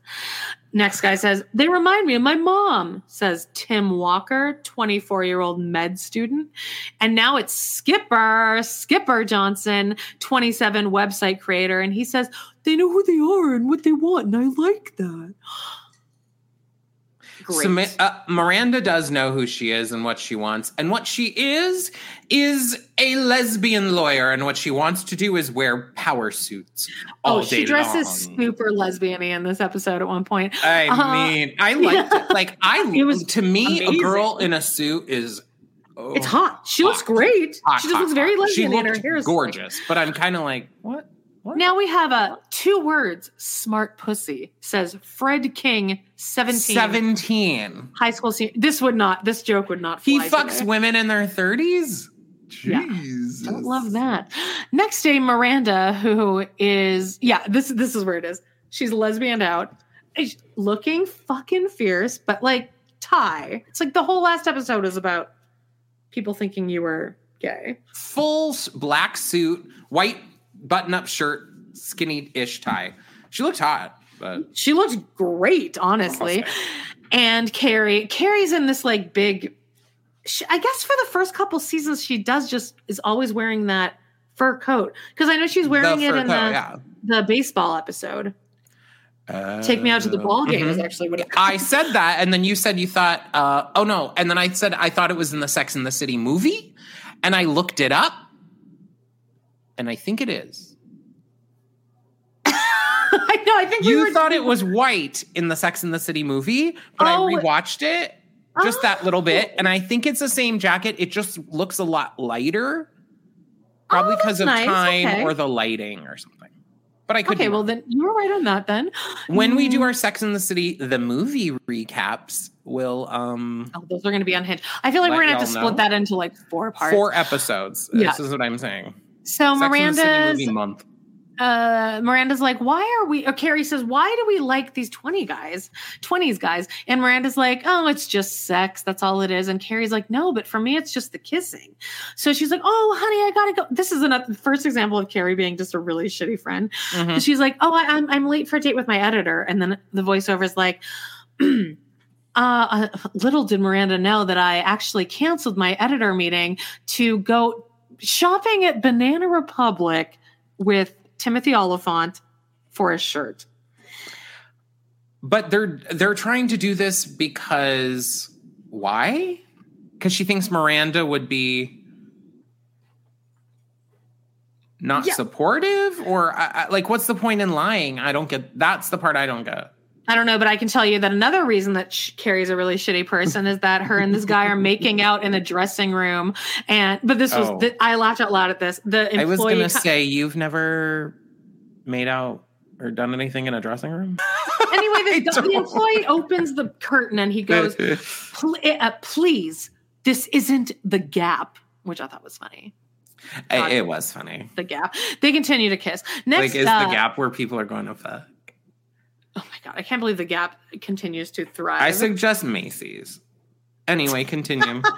Next guy says, they remind me of my mom, says Tim Walker, 24 year old med student. And now it's Skipper, Skipper Johnson, 27 website creator. And he says, they know who they are and what they want. And I like that. Great. So, uh, Miranda does know who she is and what she wants. And what she is, is a lesbian lawyer. And what she wants to do is wear power suits. oh, she dresses long. super lesbian in this episode at one point. I uh, mean, I liked it. Like, I, it was to me, amazing. a girl in a suit is Oh, it's hot. She hot. looks great. Hot, she just hot, looks very lesbian. She looked her hair is gorgeous, but I'm kind of like, what? What? Now we have a two words, smart pussy, says Fred King, 17. 17. High school senior. This would not, this joke would not He fucks today. women in their 30s? Jeez. Yeah. Don't love that. Next day, Miranda, who is, yeah, this, this is where it is. She's lesbian out, looking fucking fierce, but like tie. It's like the whole last episode is about people thinking you were gay. Full black suit, white button up shirt, skinny ish tie. She looked hot, but she looked great, honestly. And Carrie, Carrie's in this like big. She, I guess for the first couple seasons, she does just is always wearing that fur coat because I know she's wearing it in coat, the yeah. the baseball episode. Uh, Take me out to the ball game mm-hmm. is actually what I said that, and then you said you thought, uh, oh no, and then I said I thought it was in the Sex and the City movie, and I looked it up, and I think it is. I know. I think you we thought it was white in the Sex and the City movie, but oh, I rewatched it just oh. that little bit, and I think it's the same jacket. It just looks a lot lighter, probably because oh, of nice. time okay. or the lighting or something. But I could. Okay, well then you were right on that. Then when we do mm. our Sex and the City the movie recaps, we'll um. Oh, those are going to be unhinged. I feel like we're going to have to split know. that into like four parts. Four episodes. Yeah. This is what I'm saying. So Miranda's month. Uh, Miranda's like, why are we? Or Carrie says, why do we like these 20 guys, 20s guys? And Miranda's like, oh, it's just sex. That's all it is. And Carrie's like, no, but for me, it's just the kissing. So she's like, oh, honey, I gotta go. This is the first example of Carrie being just a really shitty friend. Mm-hmm. She's like, oh, I, I'm I'm late for a date with my editor. And then the voiceover is like. Uh, little did Miranda know that I actually canceled my editor meeting to go shopping at Banana Republic with Timothy Olyphant for a shirt. But they're they're trying to do this because why? Because she thinks Miranda would be not yeah. supportive, or like, what's the point in lying? I don't get. That's the part I don't get. I don't know, but I can tell you that another reason that Carrie's a really shitty person is that her and this guy are making out in a dressing room. And but this was oh. the, I laughed out loud at this. The I was going to say you've never made out or done anything in a dressing room. anyway, the, the, employee opens the curtain and he goes, uh, "Please, this isn't the Gap," which I thought was funny. It was funny. The Gap. They continue to kiss. Next, like, is uh, the Gap where people are going to fuck? Oh my god, I can't believe the Gap continues to thrive. I suggest Macy's. Anyway, continue.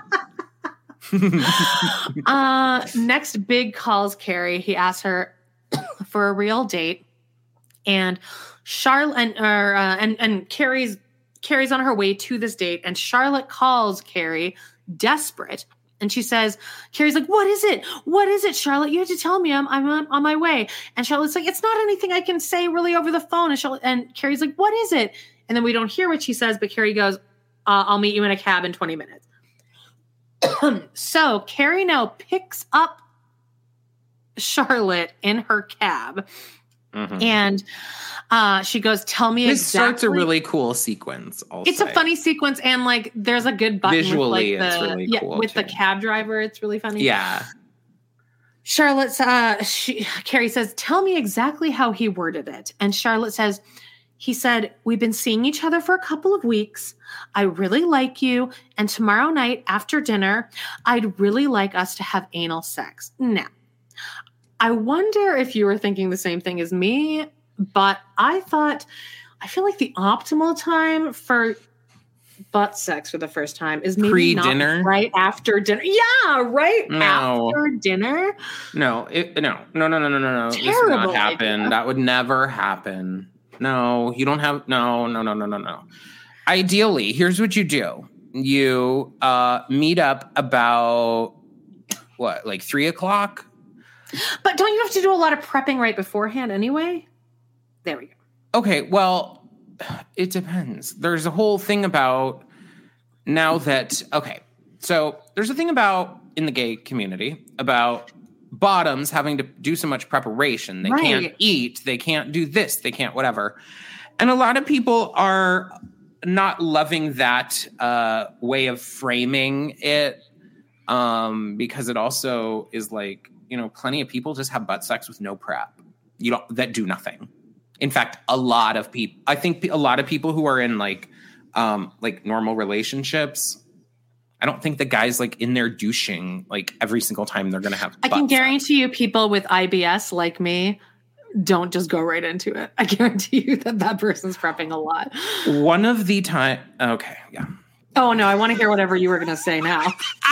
uh, next, Big calls Carrie. He asks her for a real date, and Charlotte and or, uh, and and Carrie's Carrie's on her way to this date, and Charlotte calls Carrie desperate and she says, Carrie's like, what is it? What is it, Charlotte? You have to tell me. I'm, I'm on, my way. And Charlotte's like, it's not anything I can say really over the phone. And, Charlotte, and Carrie's like, what is it? And then we don't hear what she says, but Carrie goes, uh, I'll meet you in a cab in 20 minutes. so Carrie now picks up Charlotte in her cab. Mm-hmm. And uh, she goes, "Tell me." This exactly. starts a really cool sequence. I'll it's say. a funny sequence, and like there's a good button visually. With, like, the, really yeah, cool with too. the cab driver. It's really funny. Yeah. Charlotte's uh, she, Carrie says, "Tell me exactly how he worded it," and Charlotte says. He said, We've been seeing each other for a couple of weeks. I really like you. And tomorrow night after dinner, I'd really like us to have anal sex. Now, I wonder if you were thinking the same thing as me but I thought, I feel like the optimal time for butt sex for the first time is maybe pre-dinner, right after dinner. Yeah, right no. after dinner. No, it, no, no, no, no, no, no, no. Terrible this would not happen. Idea. That would never happen. No, you don't have. No, no, no, no, no, no. Ideally, here's what you do: you uh, meet up about what, like three o'clock. But don't you have to do a lot of prepping right beforehand anyway? There we go. Okay, well, it depends. There's a whole thing about now that okay. So there's a thing about in the gay community about bottoms having to do so much preparation. They right. can't eat, they can't do this, they can't whatever. And a lot of people are not loving that uh, way of framing it um, because it also is like, you know, plenty of people just have butt sex with no prep. You don't that do nothing. In fact, a lot of people, I think a lot of people who are in like, um, like normal relationships, I don't think the guy's like in there douching like every single time they're going to have. I can guarantee you, people with IBS like me don't just go right into it. I guarantee you that that person's prepping a lot. One of the time, okay, yeah. Oh no, I want to hear whatever you were going to say now.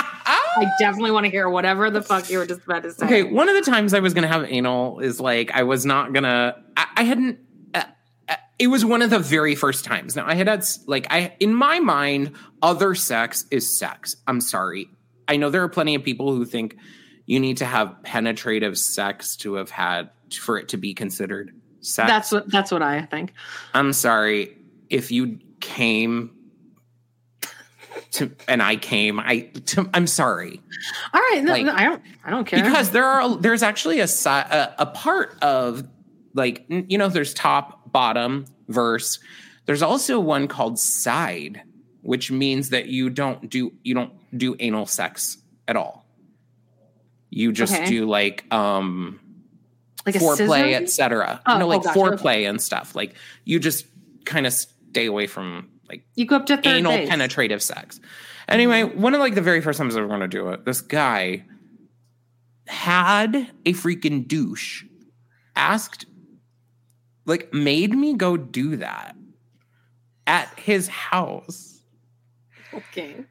I definitely want to hear whatever the fuck you were just about to say. Okay, one of the times I was going to have anal is like I was not going to. I hadn't. Uh, uh, it was one of the very first times. Now I had had like I in my mind, other sex is sex. I'm sorry. I know there are plenty of people who think you need to have penetrative sex to have had for it to be considered sex. That's what that's what I think. I'm sorry if you came to and I came. I to, I'm sorry. All right, no, like, no, I don't I don't care because there are there's actually a a, a part of like you know there's top bottom verse. There's also one called side, which means that you don't do you don't do anal sex at all. You just okay. do like um like foreplay, etc. Oh, no, like oh, foreplay and stuff. Like you just kind of stay away from like you go up to anal base. penetrative sex. Anyway, mm-hmm. one of like the very first times I was going to do it, this guy had a freaking douche asked like made me go do that at his house. Okay.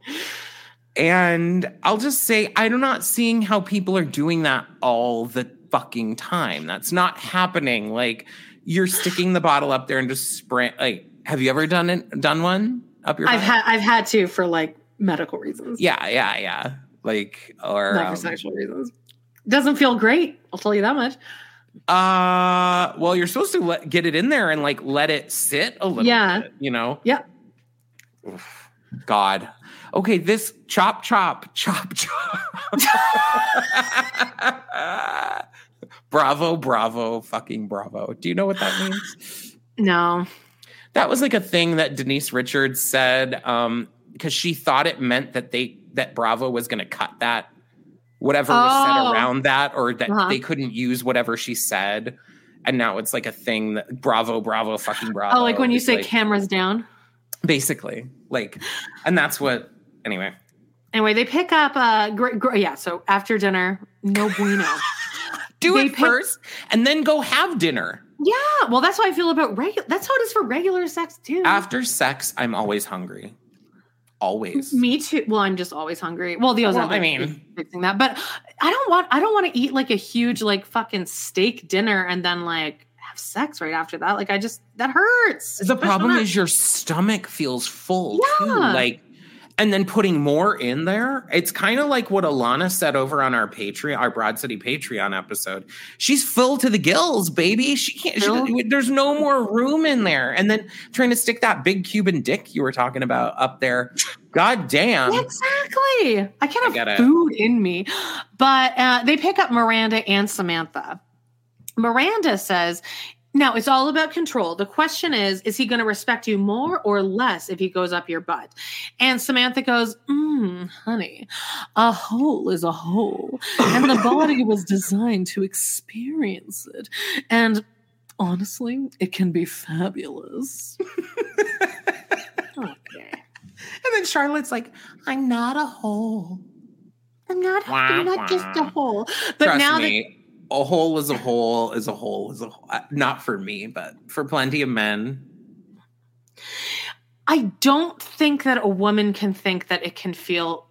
And I'll just say I'm not seeing how people are doing that all the fucking time. That's not happening. Like you're sticking the bottle up there and just spray like have you ever done it? Done one up your? I've had. I've had to for like medical reasons. Yeah, yeah, yeah. Like or not for um, sexual reasons. Doesn't feel great. I'll tell you that much. Uh, well, you're supposed to let, get it in there and like let it sit a little yeah. bit. You know. Yeah. Oof, God. Okay, this chop chop chop chop. bravo, bravo, fucking bravo. Do you know what that means? No that was like a thing that Denise Richards said um because she thought it meant that they that Bravo was going to cut that whatever oh. was said oh. around that or that uh-huh. they couldn't use whatever she said and now it's like a thing that bravo bravo fucking bravo oh like when you say like, cameras down basically like and that's what anyway anyway they pick up uh gr- gr- yeah so after dinner no bueno do they it pick- first and then go have dinner yeah well that's how i feel about regular that's how it is for regular sex too after sex i'm always hungry always. Me too. Well, I'm just always hungry. Well, the well, I mean, fixing that, but I don't want. I don't want to eat like a huge like fucking steak dinner and then like have sex right after that. Like I just that hurts. The problem is your stomach feels full yeah. too. Like and then putting more in there. It's kind of like what Alana said over on our Patreon, our Broad City Patreon episode. She's full to the gills, baby. She can't. She, there's no more room in there. And then trying to stick that big Cuban dick you were talking about up there. God damn. Exactly. I can't have food in me. But uh, they pick up Miranda and Samantha. Miranda says now, it's all about control. The question is, is he going to respect you more or less if he goes up your butt? And Samantha goes, mm, honey, a hole is a hole. And the body was designed to experience it. And honestly, it can be fabulous. okay. And then Charlotte's like, I'm not a hole. I'm not, I'm not just a hole. But Trust now me. A hole is a hole is a hole is a hole. Not for me, but for plenty of men. I don't think that a woman can think that it can feel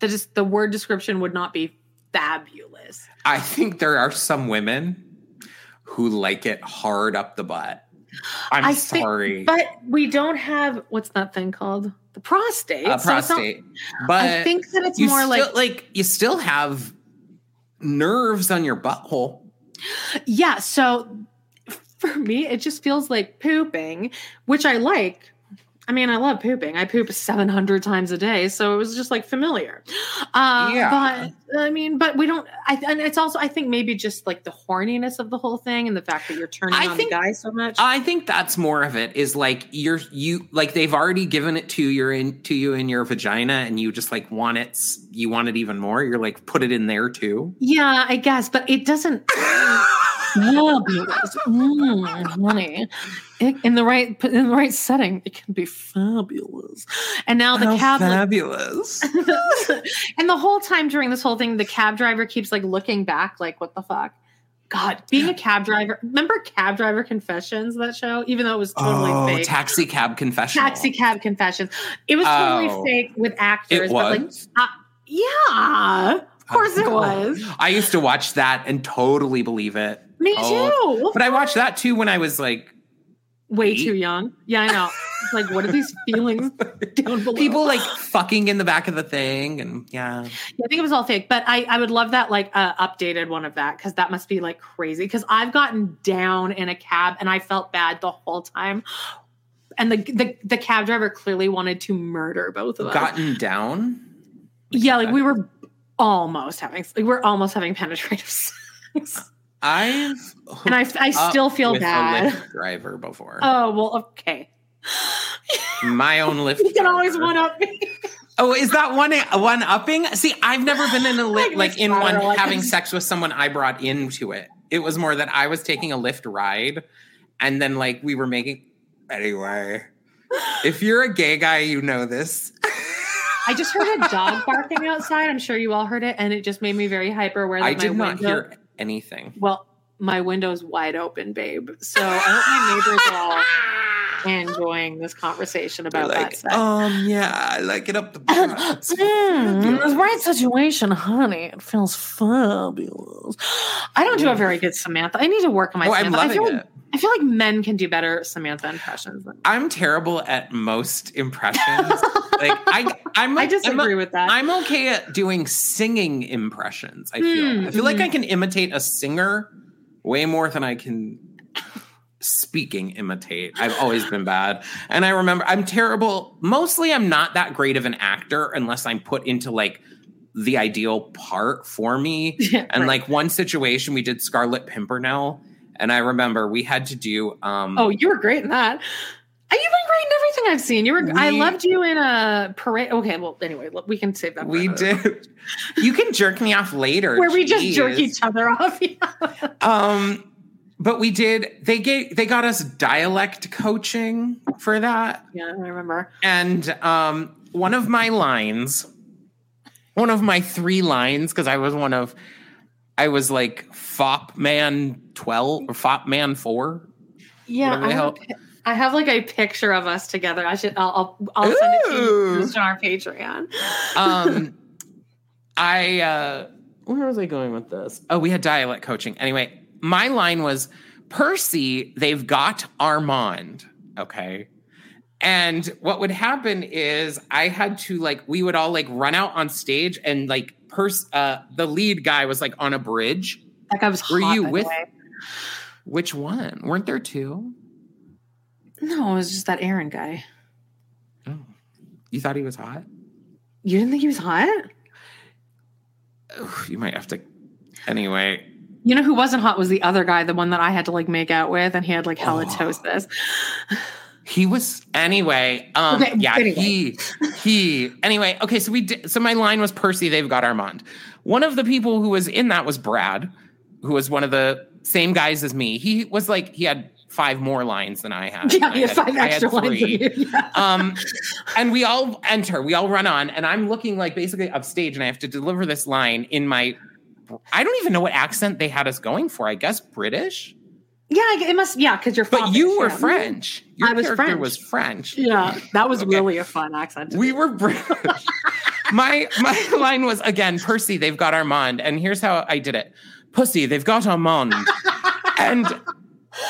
that is the word description would not be fabulous. I think there are some women who like it hard up the butt. I'm I sorry. Think, but we don't have what's that thing called? The prostate. A prostate. So but I think that it's more still, like like you still have nerves on your butthole. Yeah. So for me, it just feels like pooping, which I like. I mean, I love pooping. I poop 700 times a day. So it was just like familiar. Uh, yeah. But I mean, but we don't, I, and it's also, I think maybe just like the horniness of the whole thing and the fact that you're turning I on think, the guy so much. I think that's more of it is like you're, you, like they've already given it to your, in, to you in your vagina and you just like want it, you want it even more. You're like, put it in there too. Yeah, I guess, but it doesn't. Fabulous. Mm, honey. It, in the right in the right setting, it can be fabulous. And now the How cab fabulous. and the whole time during this whole thing, the cab driver keeps like looking back, like, what the fuck? God, being a cab driver. Remember Cab Driver Confessions, that show? Even though it was totally oh, fake. Taxi Cab Confessions. Taxi Cab Confessions. It was totally oh, fake with actors. It was? But like, uh, yeah, of course it was. I used to watch that and totally believe it. Me too. But I watched that too when I was like way eight. too young. Yeah, I know. like, what are these feelings down below? People like fucking in the back of the thing, and yeah. yeah I think it was all fake, but I I would love that like uh, updated one of that because that must be like crazy. Because I've gotten down in a cab and I felt bad the whole time. And the, the the cab driver clearly wanted to murder both of us. Gotten down. Yeah, like we were almost having like we're almost having penetrative sex. I've and I, I still feel bad. driver before. Oh well, okay. My own Lyft. You can always one up me. Oh, is that one one upping? See, I've never been in a Lyft like in one having sex with someone I brought into it. It was more that I was taking a Lyft ride, and then like we were making. Anyway, if you're a gay guy, you know this. I just heard a dog barking outside. I'm sure you all heard it, and it just made me very hyper. Where I did not window, hear anything. Well, my window's wide open, babe. So I hope my neighbors are all enjoying this conversation about like, that. Um, yeah, I like it up the butt. mm, the right situation, honey. It feels fabulous. I don't do a very good Samantha. I need to work on my. Oh, Samantha. I'm loving I feel, it. I feel like men can do better Samantha impressions. I'm terrible at most impressions. like I, I'm. I disagree I'm, with that. I'm okay at doing singing impressions. I feel. Mm, I feel mm. like I can imitate a singer way more than I can speaking imitate. I've always been bad. And I remember I'm terrible. Mostly I'm not that great of an actor unless I'm put into like the ideal part for me. Yeah, and right. like one situation we did Scarlet Pimpernel and I remember we had to do um Oh, you were great in that. You've been great in everything I've seen. You were. We, I loved you in a parade. Okay, well, anyway, we can save that. We did. you can jerk me off later. Where Jeez. we just jerk each other off. um, but we did. They gave. They got us dialect coaching for that. Yeah, I remember. And um, one of my lines, one of my three lines, because I was one of, I was like Fop Man twelve or Fop Man four. Yeah, I have like a picture of us together. I should. I'll. I'll, I'll send it to you on our Patreon. um, I. uh Where was I going with this? Oh, we had dialect coaching. Anyway, my line was Percy. They've got Armand. Okay. And what would happen is I had to like we would all like run out on stage and like pers uh the lead guy was like on a bridge. That guy was Were hot, you with which one? Weren't there two? No, it was just that Aaron guy. Oh. You thought he was hot? You didn't think he was hot? Oh, you might have to. Anyway. You know who wasn't hot was the other guy, the one that I had to like make out with, and he had like halitosis. Oh. He was anyway. Um, okay, yeah, anyway. he he. Anyway, okay. So we did. So my line was Percy. They've got Armand. One of the people who was in that was Brad, who was one of the same guys as me. He was like he had five more lines than I had. Yeah, you had five extra lines. Yeah. um, and we all enter, we all run on, and I'm looking like basically upstage, and I have to deliver this line in my. I don't even know what accent they had us going for. I guess British. Yeah, it must. Yeah, because you're. But you were yeah. French. Your I was French. Was French. Yeah, that was okay. really a fun accent. We were British. my my line was again, Percy. They've got Armand, and here's how I did it. Pussy, they've got Armand, and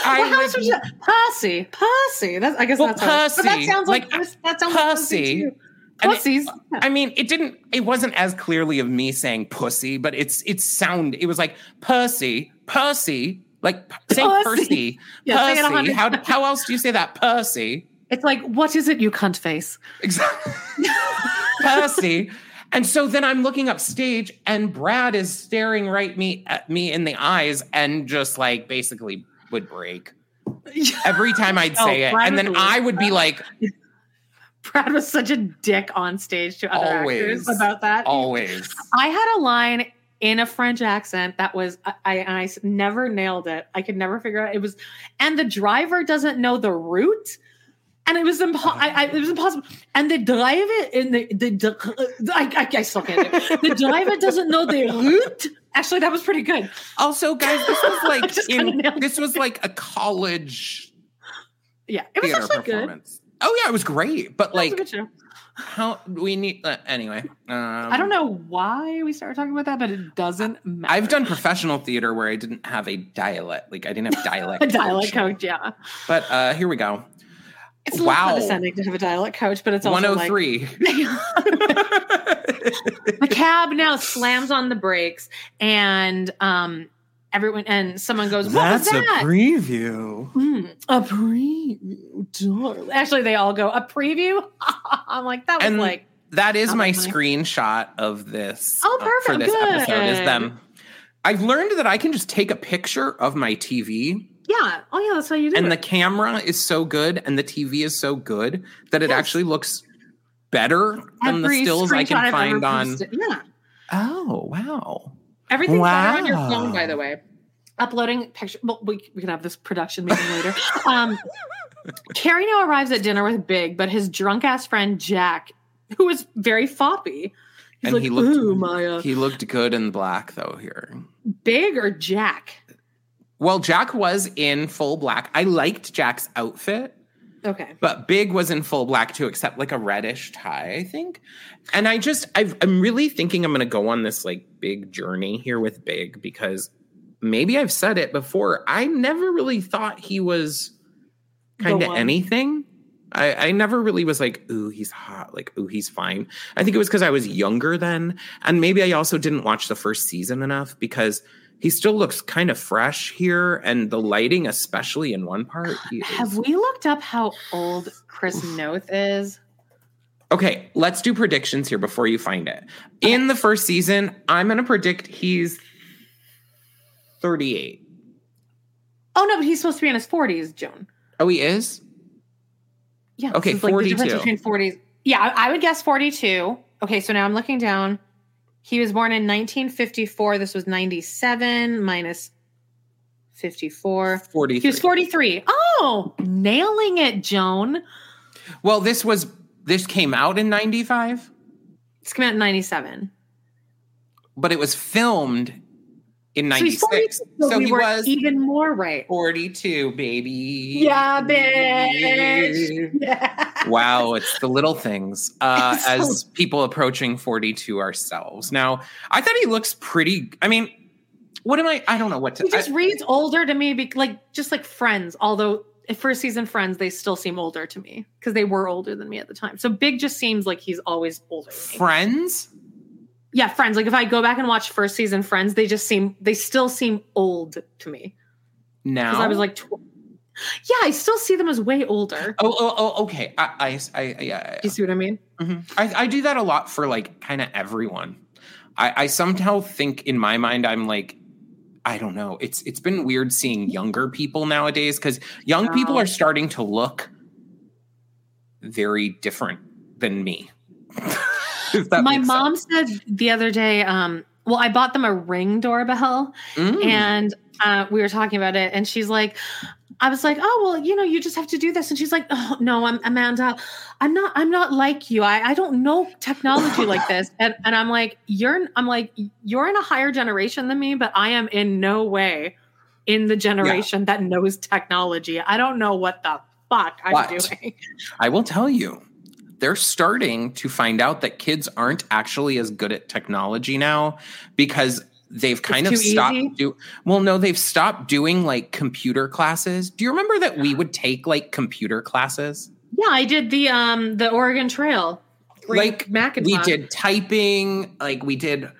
I well, like, you, Percy, Percy. That's, I guess well, that's Percy. How, that sounds like, like that sounds Percy. Like Pussies. It, I mean, it didn't. It wasn't as clearly of me saying pussy, but it's it sound. It was like Percy, Percy, like say Percy, Percy. Yeah, Percy. How how else do you say that, Percy? It's like, what is it, you cunt face? Exactly, Percy. And so then I'm looking up stage, and Brad is staring right me at me in the eyes, and just like basically would break every time I'd oh, say it. Brad and then I would be like, Brad was such a dick on stage to other always, actors about that. Always. I had a line in a French accent that was I, I I never nailed it. I could never figure out it was, and the driver doesn't know the route and it was impo- I, I, it was impossible. And the driver in the the, the I, I, I still can't do it. The driver doesn't know the route. Actually, that was pretty good. Also, guys, this was like in, this was like a college. Yeah, it was actually good. Oh yeah, it was great. But like, how we need uh, anyway. Um, I don't know why we started talking about that, but it doesn't matter. I've done professional theater where I didn't have a dialect, like I didn't have dialect. a dialect coach, yeah. But uh here we go. It's wow. condescending to have a dialect coach, but it's also 103. Like, the cab now slams on the brakes and um everyone and someone goes, what That's that? a preview. Mm, a preview. Actually, they all go, a preview? I'm like, that was and like that is my funny. screenshot of this. Oh, perfect. Uh, for this Good. episode is them. I've learned that I can just take a picture of my TV yeah. Oh, yeah. That's how you do and it. And the camera is so good and the TV is so good that it yes. actually looks better than the stills I can find on. Yeah. Oh, wow. Everything's wow. better on your phone, by the way. Uploading picture. Well, we, we can have this production meeting later. Um, Carrie now arrives at dinner with Big, but his drunk ass friend Jack, who is very foppy. He's and like, he looked, Maya. He looked good in black though here. Big or Jack? Well, Jack was in full black. I liked Jack's outfit. Okay. But Big was in full black too, except like a reddish tie, I think. And I just, i am really thinking I'm going to go on this like big journey here with Big because maybe I've said it before. I never really thought he was kind of anything. I, I never really was like, ooh, he's hot. Like, ooh, he's fine. I think it was because I was younger then. And maybe I also didn't watch the first season enough because he still looks kind of fresh here and the lighting especially in one part have we looked up how old chris noth is okay let's do predictions here before you find it in the first season i'm going to predict he's 38 oh no but he's supposed to be in his 40s joan oh he is Yeah. Okay, so like the difference between 40s. Yeah, I, I would guess 42. Okay, so now I'm looking down. He was born in 1954. This was 97 minus 54. 43. He was 43. Oh, nailing it, Joan. Well, this was this came out in 95? It's came out in 97. But it was filmed in 96. So, so we he was even more right. 42, baby. Yeah, bitch. Yeah. Wow, it's the little things uh, so, as people approaching 42 ourselves. Now, I thought he looks pretty. I mean, what am I? I don't know what to. He just I, reads older to me, like just like Friends. Although first season Friends, they still seem older to me because they were older than me at the time. So Big just seems like he's always older. Friends yeah, Friends. Like if I go back and watch first season Friends, they just seem they still seem old to me. Now, because I was like, tw- yeah, I still see them as way older. Oh, oh, oh okay. I, I, I yeah. You see what I mean? Mm-hmm. I, I do that a lot for like kind of everyone. I, I somehow think in my mind I'm like I don't know. It's it's been weird seeing younger people nowadays because young wow. people are starting to look very different than me. My mom sense. said the other day, um, well, I bought them a ring doorbell mm. and uh, we were talking about it. And she's like, I was like, oh well, you know, you just have to do this. And she's like, oh no, I'm Amanda. I'm not. I'm not like you. I, I don't know technology like this. And and I'm like, you're. I'm like, you're in a higher generation than me, but I am in no way in the generation yeah. that knows technology. I don't know what the fuck I'm but doing. I will tell you, they're starting to find out that kids aren't actually as good at technology now because they've kind it's of stopped do well no they've stopped doing like computer classes. Do you remember that we would take like computer classes? Yeah i did the um the oregon trail like Macintosh. we did typing like we did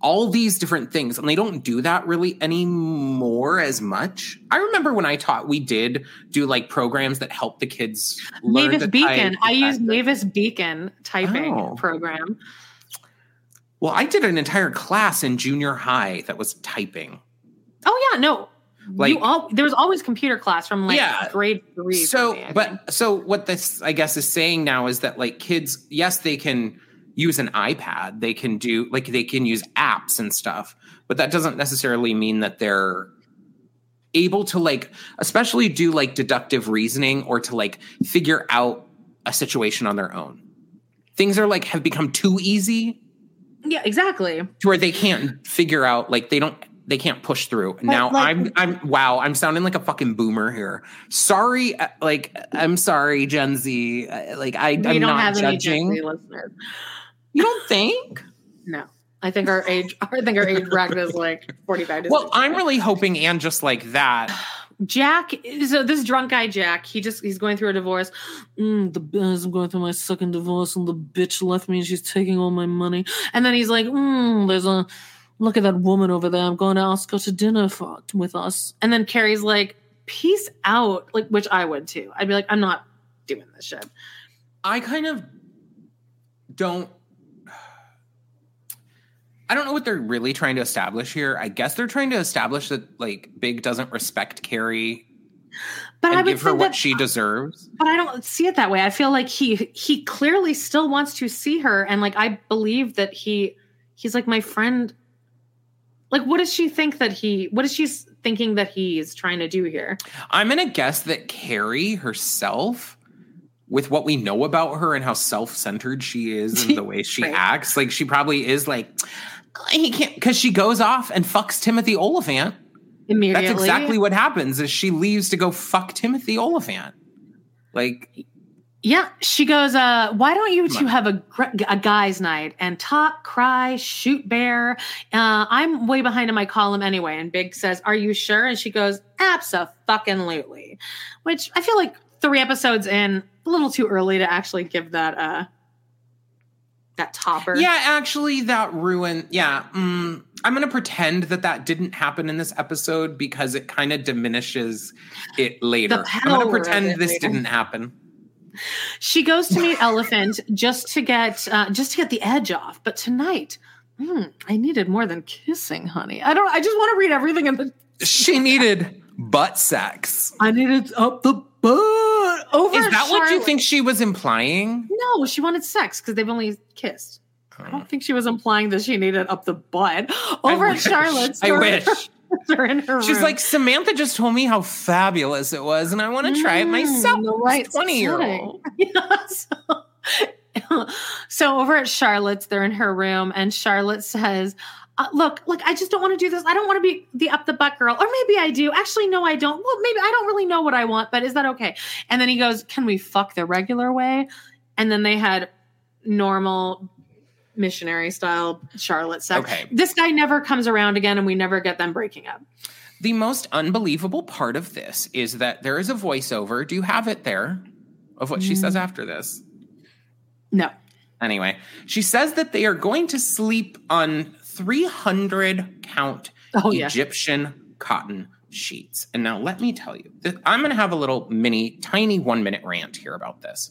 all these different things and they don't do that really anymore as much. I remember when i taught we did do like programs that help the kids learn. mavis beacon. I use mavis beacon typing oh. program. Well i did an entire class in junior high that was typing. Oh yeah no. Like you all there was always computer class from like yeah, grade three so me, but so what this i guess is saying now is that like kids yes they can use an iPad. They can do like they can use apps and stuff, but that doesn't necessarily mean that they're able to like especially do like deductive reasoning or to like figure out a situation on their own. Things are like have become too easy. Yeah, exactly. To where they can't figure out like they don't they can't push through. But now like, I'm I'm wow, I'm sounding like a fucking boomer here. Sorry, uh, like I'm sorry, Gen Z. Uh, like I, I'm not not have judging. listeners. You don't think? No. I think our age I think our age bracket is like 45 to Well, 60. I'm really hoping and just like that. Jack so this drunk guy Jack, he just he's going through a divorce. Mm, the I'm going through my second divorce and the bitch left me and she's taking all my money. And then he's like, mm, there's a look at that woman over there. I'm going to ask her to dinner for, with us. And then Carrie's like, peace out, like which I would too. I'd be like, I'm not doing this shit. I kind of don't I don't know what they're really trying to establish here. I guess they're trying to establish that like Big doesn't respect Carrie but I would give her what that, she deserves. But I don't see it that way. I feel like he he clearly still wants to see her, and like I believe that he he's like my friend. Like, what does she think that he? What is she thinking that he's trying to do here? I'm gonna guess that Carrie herself with what we know about her and how self-centered she is and the way she right. acts like she probably is like he can't because she goes off and fucks Timothy Olyphant. Immediately. That's exactly what happens is she leaves to go fuck Timothy Olyphant. Like yeah, she goes, uh, why don't you two have a, a guy's night and talk, cry, shoot bear? Uh, I'm way behind in my column anyway. And Big says, are you sure? And she goes, absolutely. Which I feel like three episodes in, a little too early to actually give that, uh, that topper. Yeah, actually, that ruined. Yeah, mm, I'm going to pretend that that didn't happen in this episode because it kind of diminishes it later. I'm going to pretend this later. didn't happen. She goes to meet Elephant just to get uh, just to get the edge off, but tonight, mm, I needed more than kissing, honey. I don't. I just want to read everything in the. She needed butt sex. I needed up the butt. Over Is that Charlotte, what you think she was implying? No, she wanted sex because they've only kissed. Oh. I don't think she was implying that she needed up the butt. Over at Charlotte's. I wish. Her She's room. like, Samantha just told me how fabulous it was, and I want to try it mm, myself. Right 20 year old. Yeah, so, so over at Charlotte's, they're in her room, and Charlotte says, uh, look, look, I just don't want to do this. I don't want to be the up the butt girl. Or maybe I do. Actually, no, I don't. Well, maybe I don't really know what I want, but is that okay? And then he goes, Can we fuck the regular way? And then they had normal missionary style Charlotte sex. Okay. This guy never comes around again and we never get them breaking up. The most unbelievable part of this is that there is a voiceover. Do you have it there of what mm. she says mm. after this? No. Anyway, she says that they are going to sleep on 300 count oh, Egyptian yeah. cotton sheets. And now let me tell you, I'm going to have a little mini, tiny one minute rant here about this.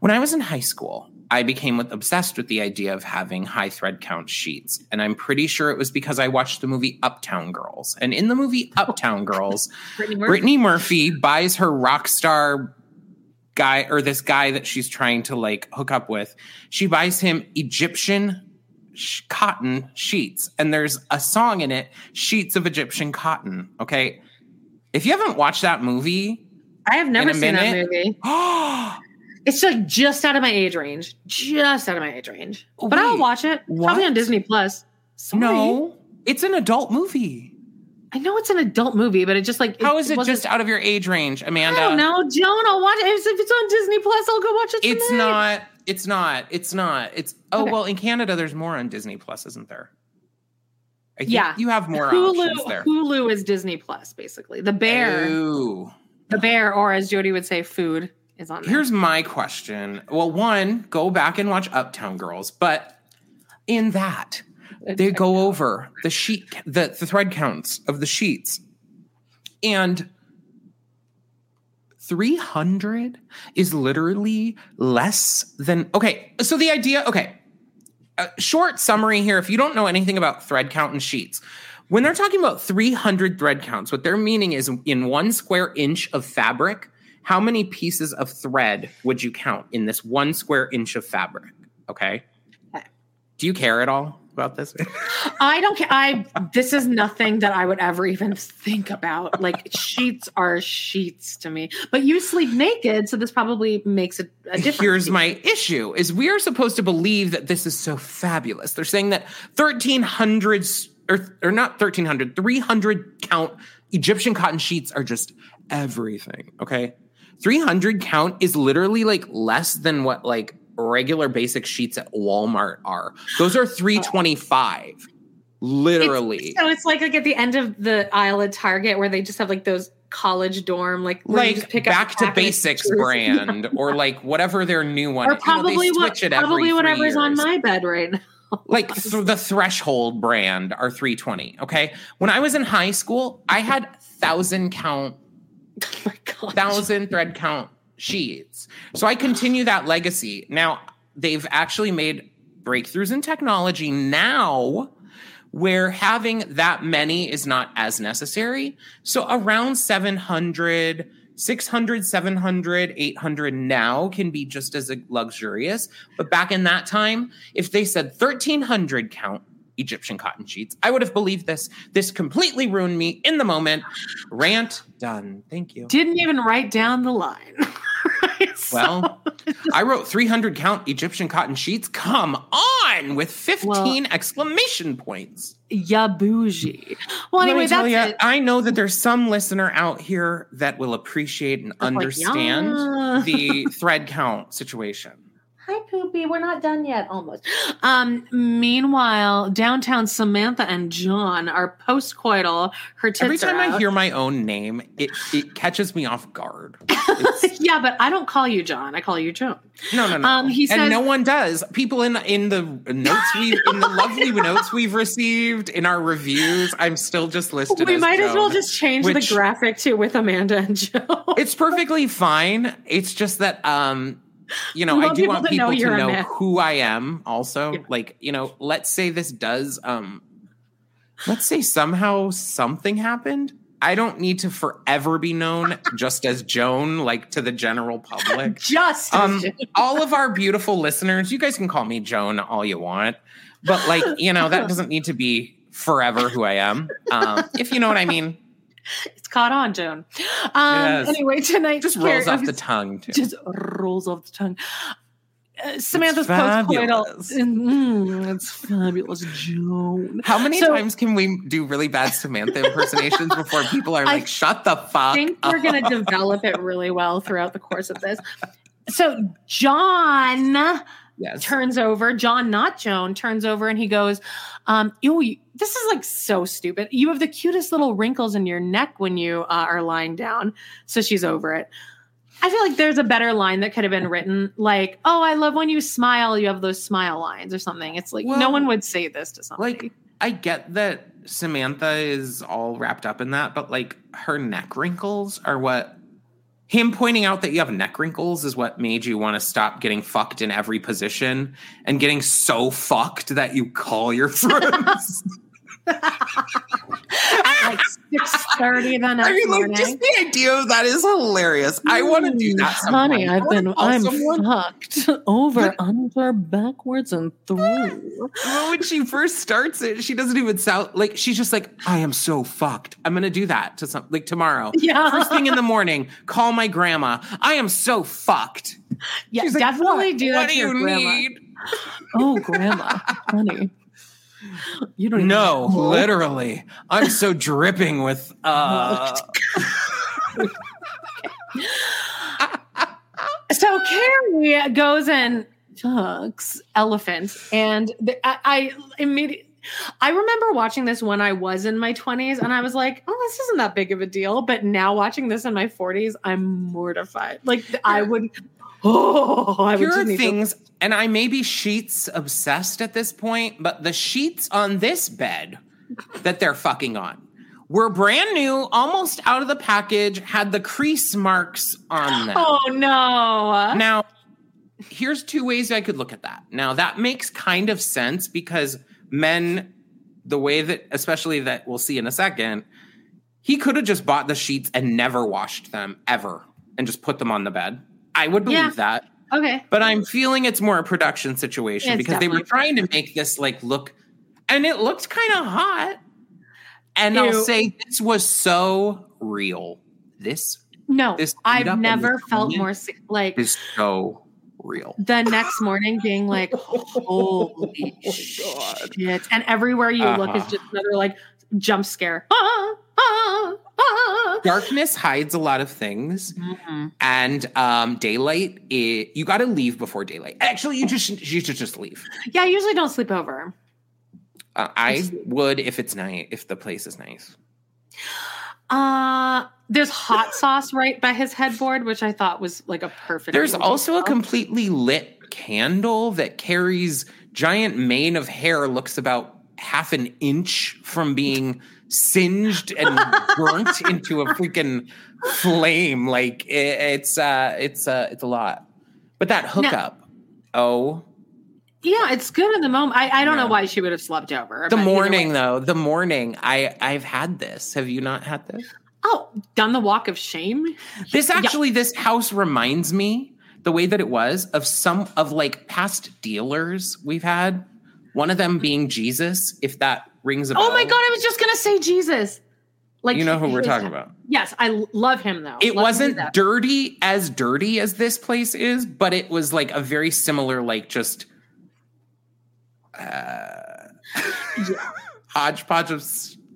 When I was in high school, I became obsessed with the idea of having high thread count sheets. And I'm pretty sure it was because I watched the movie Uptown Girls. And in the movie oh, Uptown Girls, Brittany, Murphy. Brittany Murphy buys her rock star guy or this guy that she's trying to like hook up with. She buys him Egyptian sh- cotton sheets, and there's a song in it, "Sheets of Egyptian Cotton." Okay, if you haven't watched that movie, I have never seen minute, that movie. it's like just out of my age range, just out of my age range. But Wait, I'll watch it what? probably on Disney Plus. Sorry. No, it's an adult movie. I know it's an adult movie, but it just like how it is it just out of your age range, Amanda? I don't know, Joan. I'll watch it if it's on Disney Plus. I'll go watch it. Tonight. It's not. It's not. It's not. It's oh okay. well. In Canada, there's more on Disney Plus, isn't there? yeah, you have more Hulu, options there. Hulu is Disney Plus, basically. The Bear, Ooh. the Bear, or as Jody would say, food is on. There. Here's my question. Well, one, go back and watch Uptown Girls, but in that they go over the sheet, the, the thread counts of the sheets, and 300 is literally less than okay so the idea okay a short summary here if you don't know anything about thread count and sheets when they're talking about 300 thread counts what they're meaning is in one square inch of fabric how many pieces of thread would you count in this one square inch of fabric okay. Do you care at all about this? I don't care. I this is nothing that I would ever even think about. Like sheets are sheets to me. But you sleep naked, so this probably makes a, a difference. Here's my issue: is we are supposed to believe that this is so fabulous. They're saying that 1300 or or not 1300, 300 count Egyptian cotton sheets are just everything. Okay. 300 count is literally like less than what like regular basic sheets at Walmart are. Those are 325. Literally. It's, so it's like like at the end of the aisle at Target where they just have like those college dorm like like back to basics brand or like whatever their new one or probably you know, what probably whatever's on my bed right now like th- the threshold brand are 320 okay when i was in high school i had thousand count oh thousand thread count sheets. So I continue that legacy. Now, they've actually made breakthroughs in technology now where having that many is not as necessary. So around 700, 600, 700, 800 now can be just as luxurious. But back in that time, if they said 1300 count, Egyptian cotton sheets. I would have believed this. This completely ruined me in the moment. Rant done. Thank you. Didn't even write down the line. well, I wrote 300 count Egyptian cotton sheets. Come on, with 15 well, exclamation points. Ya bougie. Well, anyway, that's you, it. I know that there's some listener out here that will appreciate and understand like, yeah. the thread count situation hi poopy. We're not done yet almost. Um meanwhile downtown samantha and john are post-coital. Her tits every time i out. hear my own name it, it catches me off guard. Yeah but i don't call you john. I call you john no no no. Um, he says, and no one does. People in in the notes we in the lovely notes we've received in our reviews i'm still just listed we might Joan, as well just change which, the graphic to with amanda and joe it's perfectly fine. It's just that um you know, I do want people to know, to know who I am also. Yeah. Like, you know, let's say this does um let's say somehow something happened. I don't need to forever be known just as Joan, like to the general public. just um, all of our beautiful listeners, you guys can call me Joan all you want, but like you know that doesn't need to be forever who I am. Um, if you know what I mean. It's caught on, Joan. Um, yes. Anyway, tonight just rolls off the tongue. Too. Just rolls off the tongue. Uh, Samantha's postcoital. Mm, it's fabulous, Joan. How many so, times can we do really bad Samantha impersonations before people are like, I "Shut the fuck"? I think up. we're going to develop it really well throughout the course of this. So John yes. turns over. John, not Joan, turns over and he goes, um, "You, this is like so stupid. You have the cutest little wrinkles in your neck when you uh, are lying down." So she's over it. I feel like there's a better line that could have been written, like, "Oh, I love when you smile. You have those smile lines," or something. It's like well, no one would say this to somebody. Like, I get that Samantha is all wrapped up in that, but like her neck wrinkles are what him pointing out that you have neck wrinkles is what made you want to stop getting fucked in every position and getting so fucked that you call your friends. Like six thirty the next I mean, like, morning. Just the idea of that is hilarious. I want to do mm, that. Honey, I've been I'm someone. fucked over, under, backwards, and through. Well, when she first starts it, she doesn't even sound like she's just like, I am so fucked. I'm gonna do that to some like tomorrow. Yeah. First thing in the morning, call my grandma. I am so fucked. Yeah, she's definitely like, do that what to do your grandma. Need? Oh, grandma, honey. You don't know. literally. I'm so dripping with uh So Carrie goes and fucks elephant and the, I, I immediately I remember watching this when I was in my 20s and I was like, oh, this isn't that big of a deal. But now watching this in my 40s, I'm mortified. Like, I would Oh, I Here are things, to- and I may be sheets obsessed at this point, but the sheets on this bed that they're fucking on were brand new, almost out of the package, had the crease marks on them. Oh no. Now, here's two ways I could look at that. Now, that makes kind of sense because men, the way that, especially that we'll see in a second, he could have just bought the sheets and never washed them ever and just put them on the bed. I would believe yeah. that. Okay. But I'm feeling it's more a production situation it's because they were trying to make this like look and it looked kind of hot. And Ew. I'll say this was so real. This No, this I've never felt more like is so real. The next morning being like, holy oh, shit. And everywhere you uh-huh. look is uh-huh. just another like jump scare. Ah, ah, ah. Darkness hides a lot of things, mm-hmm. and um, daylight. It, you got to leave before daylight. Actually, you just you should just leave. Yeah, I usually don't sleep over. Uh, I would if it's nice. If the place is nice. Uh there's hot sauce right by his headboard, which I thought was like a perfect. There's also a completely lit candle that Carrie's giant mane of hair. Looks about half an inch from being singed and burnt into a freaking flame. Like it, it's uh it's uh it's a lot. But that hookup, now, oh yeah, it's good in the moment. I, I don't know why she would have slept over. The morning though, the morning. I I've had this. Have you not had this? Oh, done the walk of shame. This actually, yeah. this house reminds me the way that it was of some of like past dealers we've had one of them being Jesus, if that rings a bell. Oh my god, I was just gonna say Jesus. Like you know who we're talking about. Yes, I love him though. It love wasn't dirty as dirty as this place is, but it was like a very similar, like just uh, yeah. hodgepodge of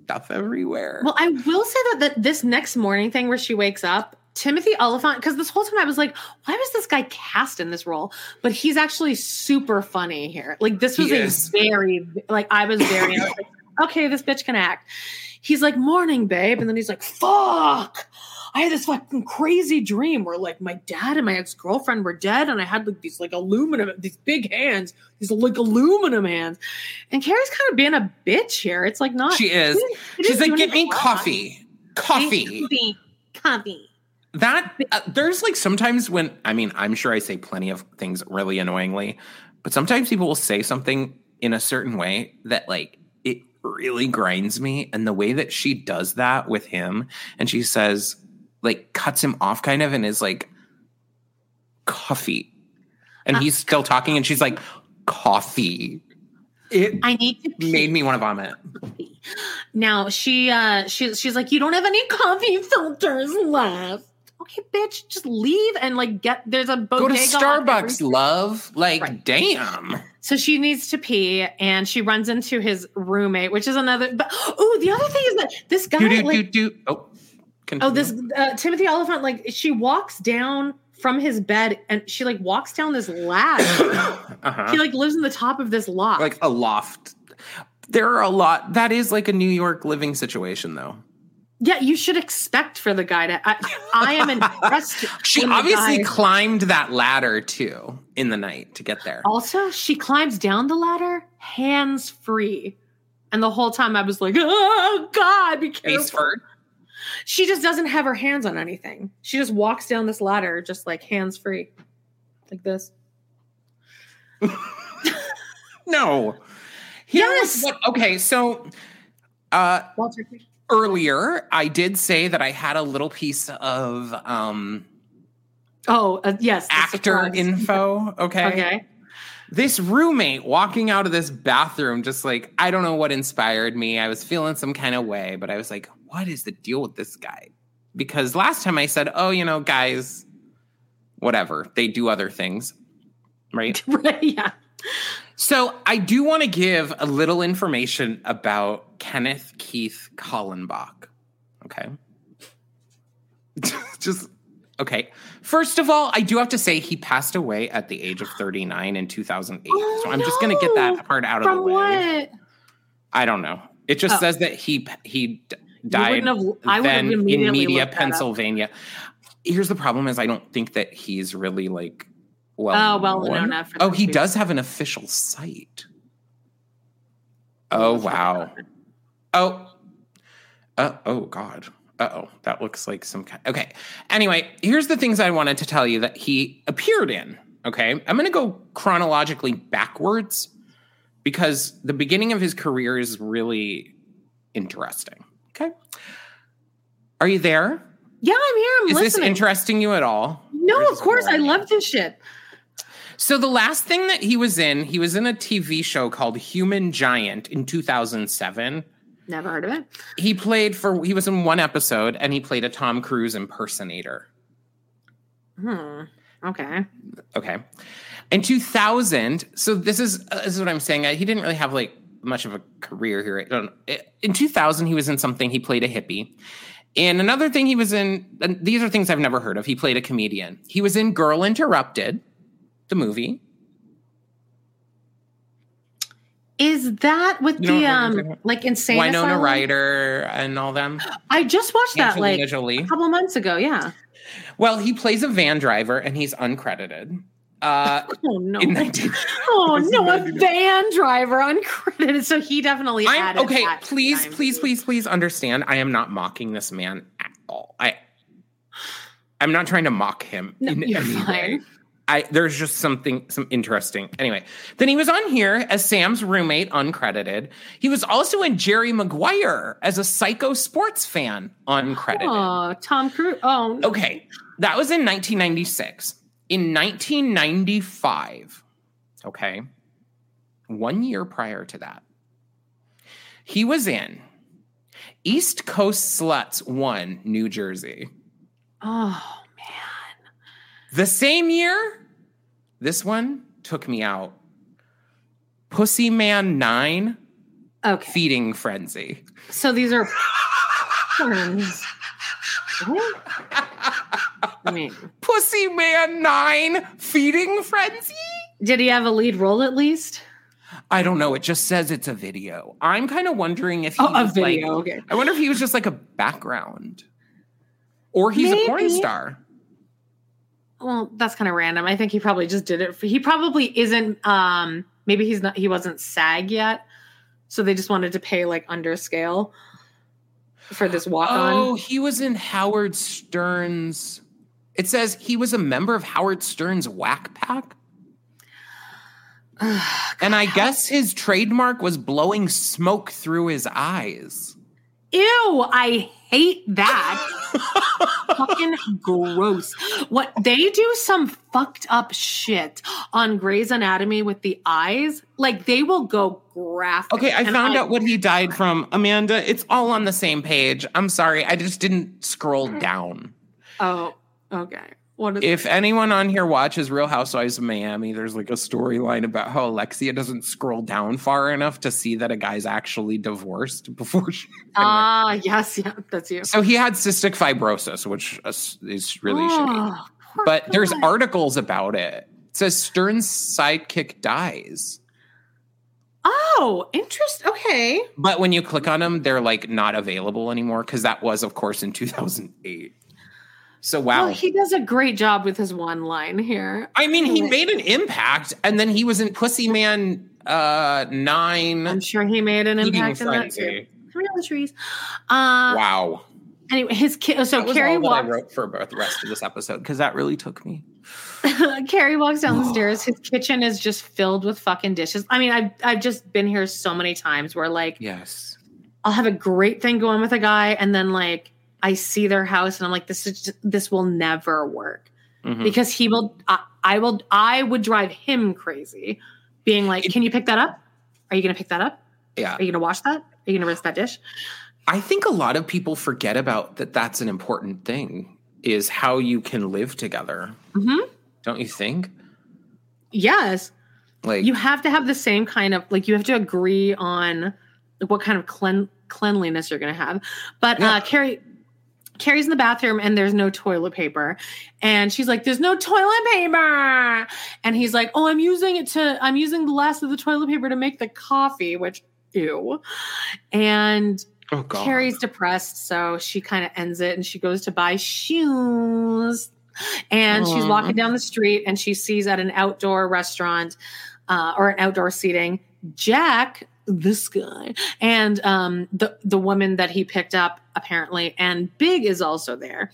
stuff everywhere. Well, I will say that, that this next morning thing where she wakes up Timothy Olyphant, because this whole time I was like, why was this guy cast in this role? But he's actually super funny here. Like this was a very like I was very I was like, okay, this bitch can act. He's like, morning, babe, and then he's like, fuck. I had this fucking crazy dream where like my dad and my ex girlfriend were dead, and I had like these like aluminum, these big hands, these like aluminum hands. And Carrie's kind of being a bitch here. It's like not. She is. She's like, get me coffee. Coffee. Coffee. Coffee that uh, there's like sometimes when I mean I'm sure I say plenty of things really annoyingly, but sometimes people will say something in a certain way that like it really grinds me. And the way that she does that with him, and she says, like, cuts him off kind of and is like, coffee. And uh, he's still talking, and she's like, coffee. It I need to pee. made me want to vomit. Now she uh she, she's like, You don't have any coffee filters left. Okay, bitch, just leave and like get there's a bodega. Go to Starbucks, love. Like, right. damn. So she needs to pee and she runs into his roommate, which is another but oh, the other thing is that this guy do, do, like, do, do. Oh, continue. oh, this uh, Timothy Olyphant, like she walks down from his bed and she like walks down this ladder. uh-huh. He like lives in the top of this loft. Like a loft. There are a lot. That is like a New York living situation though. Yeah, you should expect for the guy to. I, I am impressed. she obviously guy, climbed that ladder too in the night to get there. Also, she climbs down the ladder hands free, and the whole time I was like, "Oh God, be careful!" She just doesn't have her hands on anything. She just walks down this ladder just like hands free. Like this. no. Here's yes. What, okay, so uh Walter, earlier I did say that I had a little piece of um Oh, uh, yes. Actor info, okay? Okay this roommate walking out of this bathroom just like i don't know what inspired me i was feeling some kind of way but i was like what is the deal with this guy? Because last time I said, oh, you know, guys, whatever, they do other things, right? right yeah. So I do want to give a little information about Kenneth Keith Kallenbach. Okay. Just okay. First of all, I do have to say he passed away at the age of 39 in 2008. Oh, so I'm no. just going to get that part out of the way. What? I don't know. It just oh. says that he he died have, I then in Media, Pennsylvania. Here's the problem: is I don't think that he's really like well. Oh well, known. no, oh, he does have an official site. Oh wow. Oh. Uh, oh God. oh, that looks like some kind. Okay. Anyway, here's the things I wanted to tell you that he appeared in. Okay, I'm going to go chronologically backwards because the beginning of his career is really interesting. Okay. Are you there? Yeah, I'm here. I'm Is listening. this interesting you at all? No, of course. I love this shit. So the last thing that he was in, he was in a TV show called Human Giant in 2007. Never heard of it. He played for he was in one episode and he played a Tom Cruise impersonator. Hmm. Okay. Okay. In 2000, so this is uh, this is what I'm saying. He didn't really have like much of a career here. In 2000, he was in something. He played a hippie. And another thing he was in, and these are things I've never heard of. He played a comedian. He was in Girl Interrupted, the movie. Is that with you the um like insane Winona Asylum? Ryder and all them? I just watched that like Jolie. a couple months ago. Yeah. Well, he plays a van driver and he's uncredited. Uh, oh no! 19- oh no! A van driver uncredited, so he definitely. I'm okay. Please, please, please, please understand. I am not mocking this man at all. I, I'm not trying to mock him no, in any fine. way. I there's just something some interesting. Anyway, then he was on here as Sam's roommate, uncredited. He was also in Jerry Maguire as a psycho sports fan, uncredited. Oh, Tom Cruise. Oh, okay. That was in 1996 in 1995, okay, one year prior to that, he was in East Coast Sluts 1, New Jersey. Oh, man. The same year, this one took me out. Pussy Man 9, okay. Feeding Frenzy. So these are I mean, Pussy Man 9 feeding frenzy? Did he have a lead role at least? I don't know. It just says it's a video. I'm kind of wondering if he oh, was a video. Like, okay. I wonder if he was just like a background, or he's Maybe. a porn star. Well, that's kind of random. I think he probably just did it. For, he probably isn't. Um, maybe he's not. He wasn't SAG yet, so they just wanted to pay like under scale for this walk on. Oh, he was in Howard Stern's. It says he was a member of Howard Stern's Whack Pack. and I guess his trademark was blowing smoke through his eyes. Ew, I hate that. Fucking gross. What they do some fucked up shit on Grey's Anatomy with the eyes. Like they will go graphic. Okay, I found I, out what he died from. Amanda, it's all on the same page. I'm sorry. I just didn't scroll down. Oh, okay if anyone on here watches Real Housewives of Miami, there's like a storyline about how Alexia doesn't scroll down far enough to see that a guy's actually divorced before she. Ah, uh, yes, yeah, that's you. So he had cystic fibrosis, which is really oh, shitty. But God. there's articles about it. It says Stern's sidekick dies. Oh, interest. Okay. But when you click on them, they're like not available anymore because that was, of course, in 2008. So wow, well, he does a great job with his one line here. I mean, he made an impact, and then he was in Pussy Man uh, nine. I'm sure he made an impact in that too. the trees. Uh, wow. Anyway, his kid. So Carrie walks. I wrote for the rest of this episode because that really took me. Carrie walks down the stairs. His kitchen is just filled with fucking dishes. I mean, I've I've just been here so many times where like, yes, I'll have a great thing going with a guy, and then like I see their house and I'm like, this is just, this will never work mm-hmm. because he will. I, I, will. I would drive him crazy, being like, "Can you pick that up? Are you going to pick that up? Yeah. Are you going to wash that? Are you going to rinse that dish?" I think a lot of people forget about that. That's an important thing. Is how you can live together. Mm-hmm. Don't you think? Yes. Like you have to have the same kind of like you have to agree on like what kind of clean cleanliness you're going to have. But yeah. uh, Carrie Carrie's in the bathroom and there's no toilet paper. And she's like, There's no toilet paper. And he's like, Oh, I'm using it to, I'm using the last of the toilet paper to make the coffee, which, ew. And oh, Carrie's depressed. So she kind of ends it and she goes to buy shoes. And Aww. she's walking down the street and she sees at an outdoor restaurant uh, or an outdoor seating Jack this guy and um, the the woman that he picked up apparently, and Big is also there.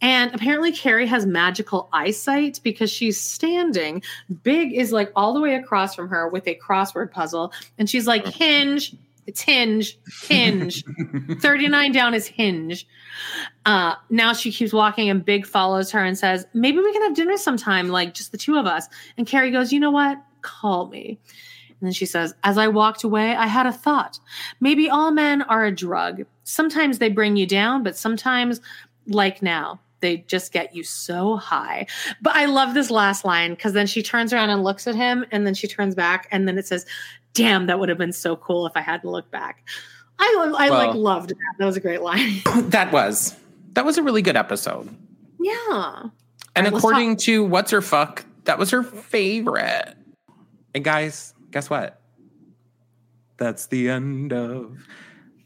And apparently, Carrie has magical eyesight because she's standing. Big is like all the way across from her with a crossword puzzle. And she's like, Hinge, it's Hinge, Hinge. 39 down is Hinge. Uh, now she keeps walking, and Big follows her and says, Maybe we can have dinner sometime, like just the two of us. And Carrie goes, You know what? Call me. And then she says, As I walked away, I had a thought. Maybe all men are a drug. Sometimes they bring you down, but sometimes, like now, they just get you so high. But I love this last line because then she turns around and looks at him, and then she turns back, and then it says, Damn, that would have been so cool if I hadn't looked back. I, I well, like loved that. That was a great line. that was. That was a really good episode. Yeah. And right, according to What's Her Fuck, that was her favorite. And guys, guess what? That's the end of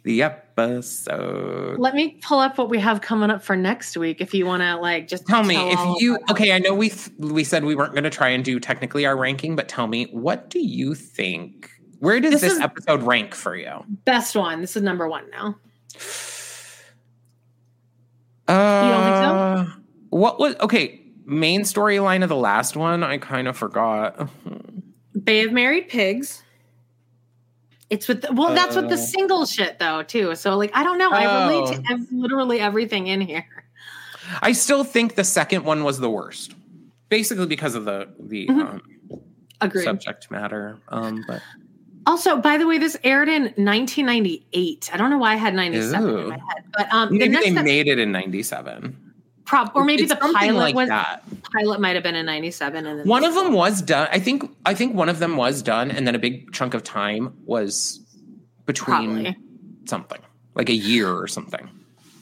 the episode. Let me pull up what we have coming up for next week. If you want to, like, just tell, tell me if you. Okay, I know we we said we weren't going to try and do technically our ranking, but tell me what do you think? Where does this, this episode rank for you? Best one. This is number one now. Uh, you don't think so? What was okay? Main storyline of the last one, I kind of forgot. Bay of Married Pigs. It's with the, well, that's with the uh. single shit though too. So like, I don't know. I relate to oh. ev- literally everything in here. I still think the second one was the worst, basically because of the the mm-hmm. um, subject matter. Um, but also, by the way, this aired in 1998. I don't know why I had 97 Ooh. in my head, but um, maybe the they made it in 97. Prob- or maybe it's the pilot like was that. pilot might have been in 97 and then one of them was done i think i think one of them was done and then a big chunk of time was between Probably. something like a year or something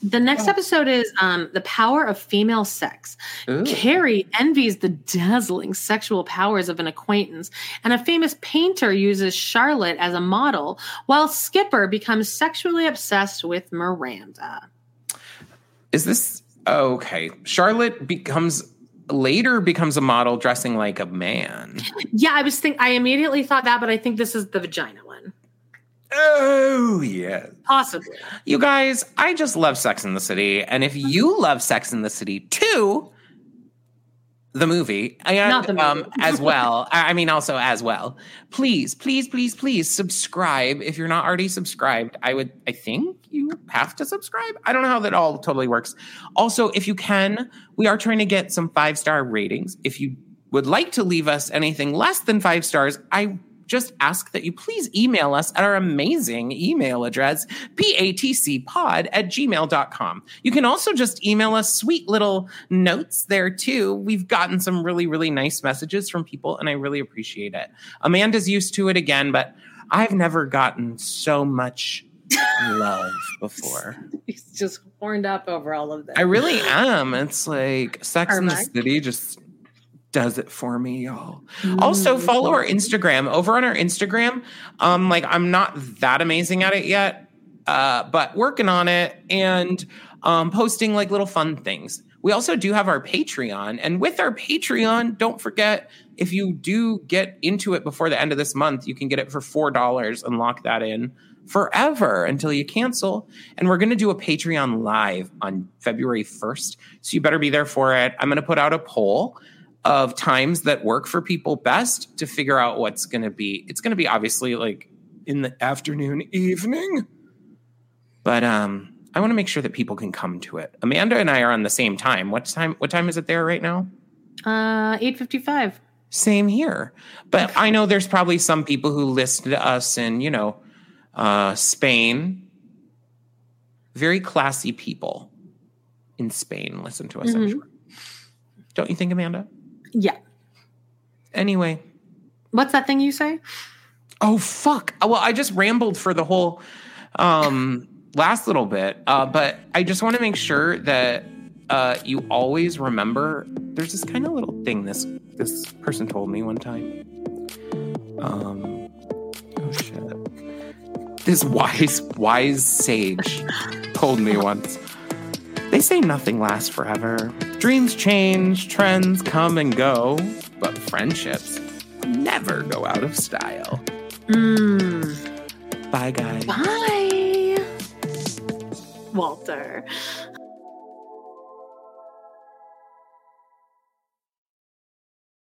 the next oh. episode is um, the power of female sex. Ooh. Carrie envies the dazzling sexual powers of an acquaintance, and a famous painter uses Charlotte as a model, while Skipper becomes sexually obsessed with Miranda. Is this Okay. Charlotte becomes later becomes a model dressing like a man. Yeah, I was think I immediately thought that, but I think this is the vagina one. Oh yeah. Possibly. You guys, I just love Sex in the City. And if you love Sex in the City too, the movie and Not the movie. um as well. I mean also as well. Please please please please subscribe. If you're not already subscribed i would i think you have to subscribe. I don't know how that all totally works. Also if you can we are trying to get some five star ratings. If you would like to leave us anything less than five stars i just ask that you please email us at our amazing email address, patcpod at gmail.com. You can also just email us sweet little notes there too. We've gotten some really, really nice messages from people, and I really appreciate it. Amanda's used to it again, but I've never gotten so much love before. He's just horned up over all of this. I really am. It's like Sex in the City just does it for me, y'all. Mm-hmm. Also, follow our Instagram. Over on our Instagram, um, like I'm not that amazing at it yet, uh, but working on it and um, posting like little fun things. We also do have our Patreon, and with our Patreon, don't forget if you do get into it before the end of this month, you can get it for four dollars and lock that in forever until you cancel. And we're going to do a Patreon live on February 1st. So you better be there for it. I'm going to put out a poll of times that work for people best to figure out what's going to be. It's going to be obviously like in the afternoon, evening. But um, I want to make sure that people can come to it. Amanda and I are on the same time. What time? What time is it there right now? Uh, eight fifty-five. Same here. But I know there's probably some people who listen to us in, you know, uh, Spain. Very classy people in Spain listen to us. Mm-hmm. I'm sure. Don't you think, Amanda? Yeah. Anyway. What's that thing you say? Oh fuck. Well, I just rambled for the whole um last little bit. Uh but I just want to make sure that uh you always remember there's this kind of little thing this this person told me one time. Um oh shit. This wise wise sage told me once. They say nothing lasts forever. Dreams change, trends come and go, but friendships never go out of style. Mm. Bye, guys. Bye. Walter.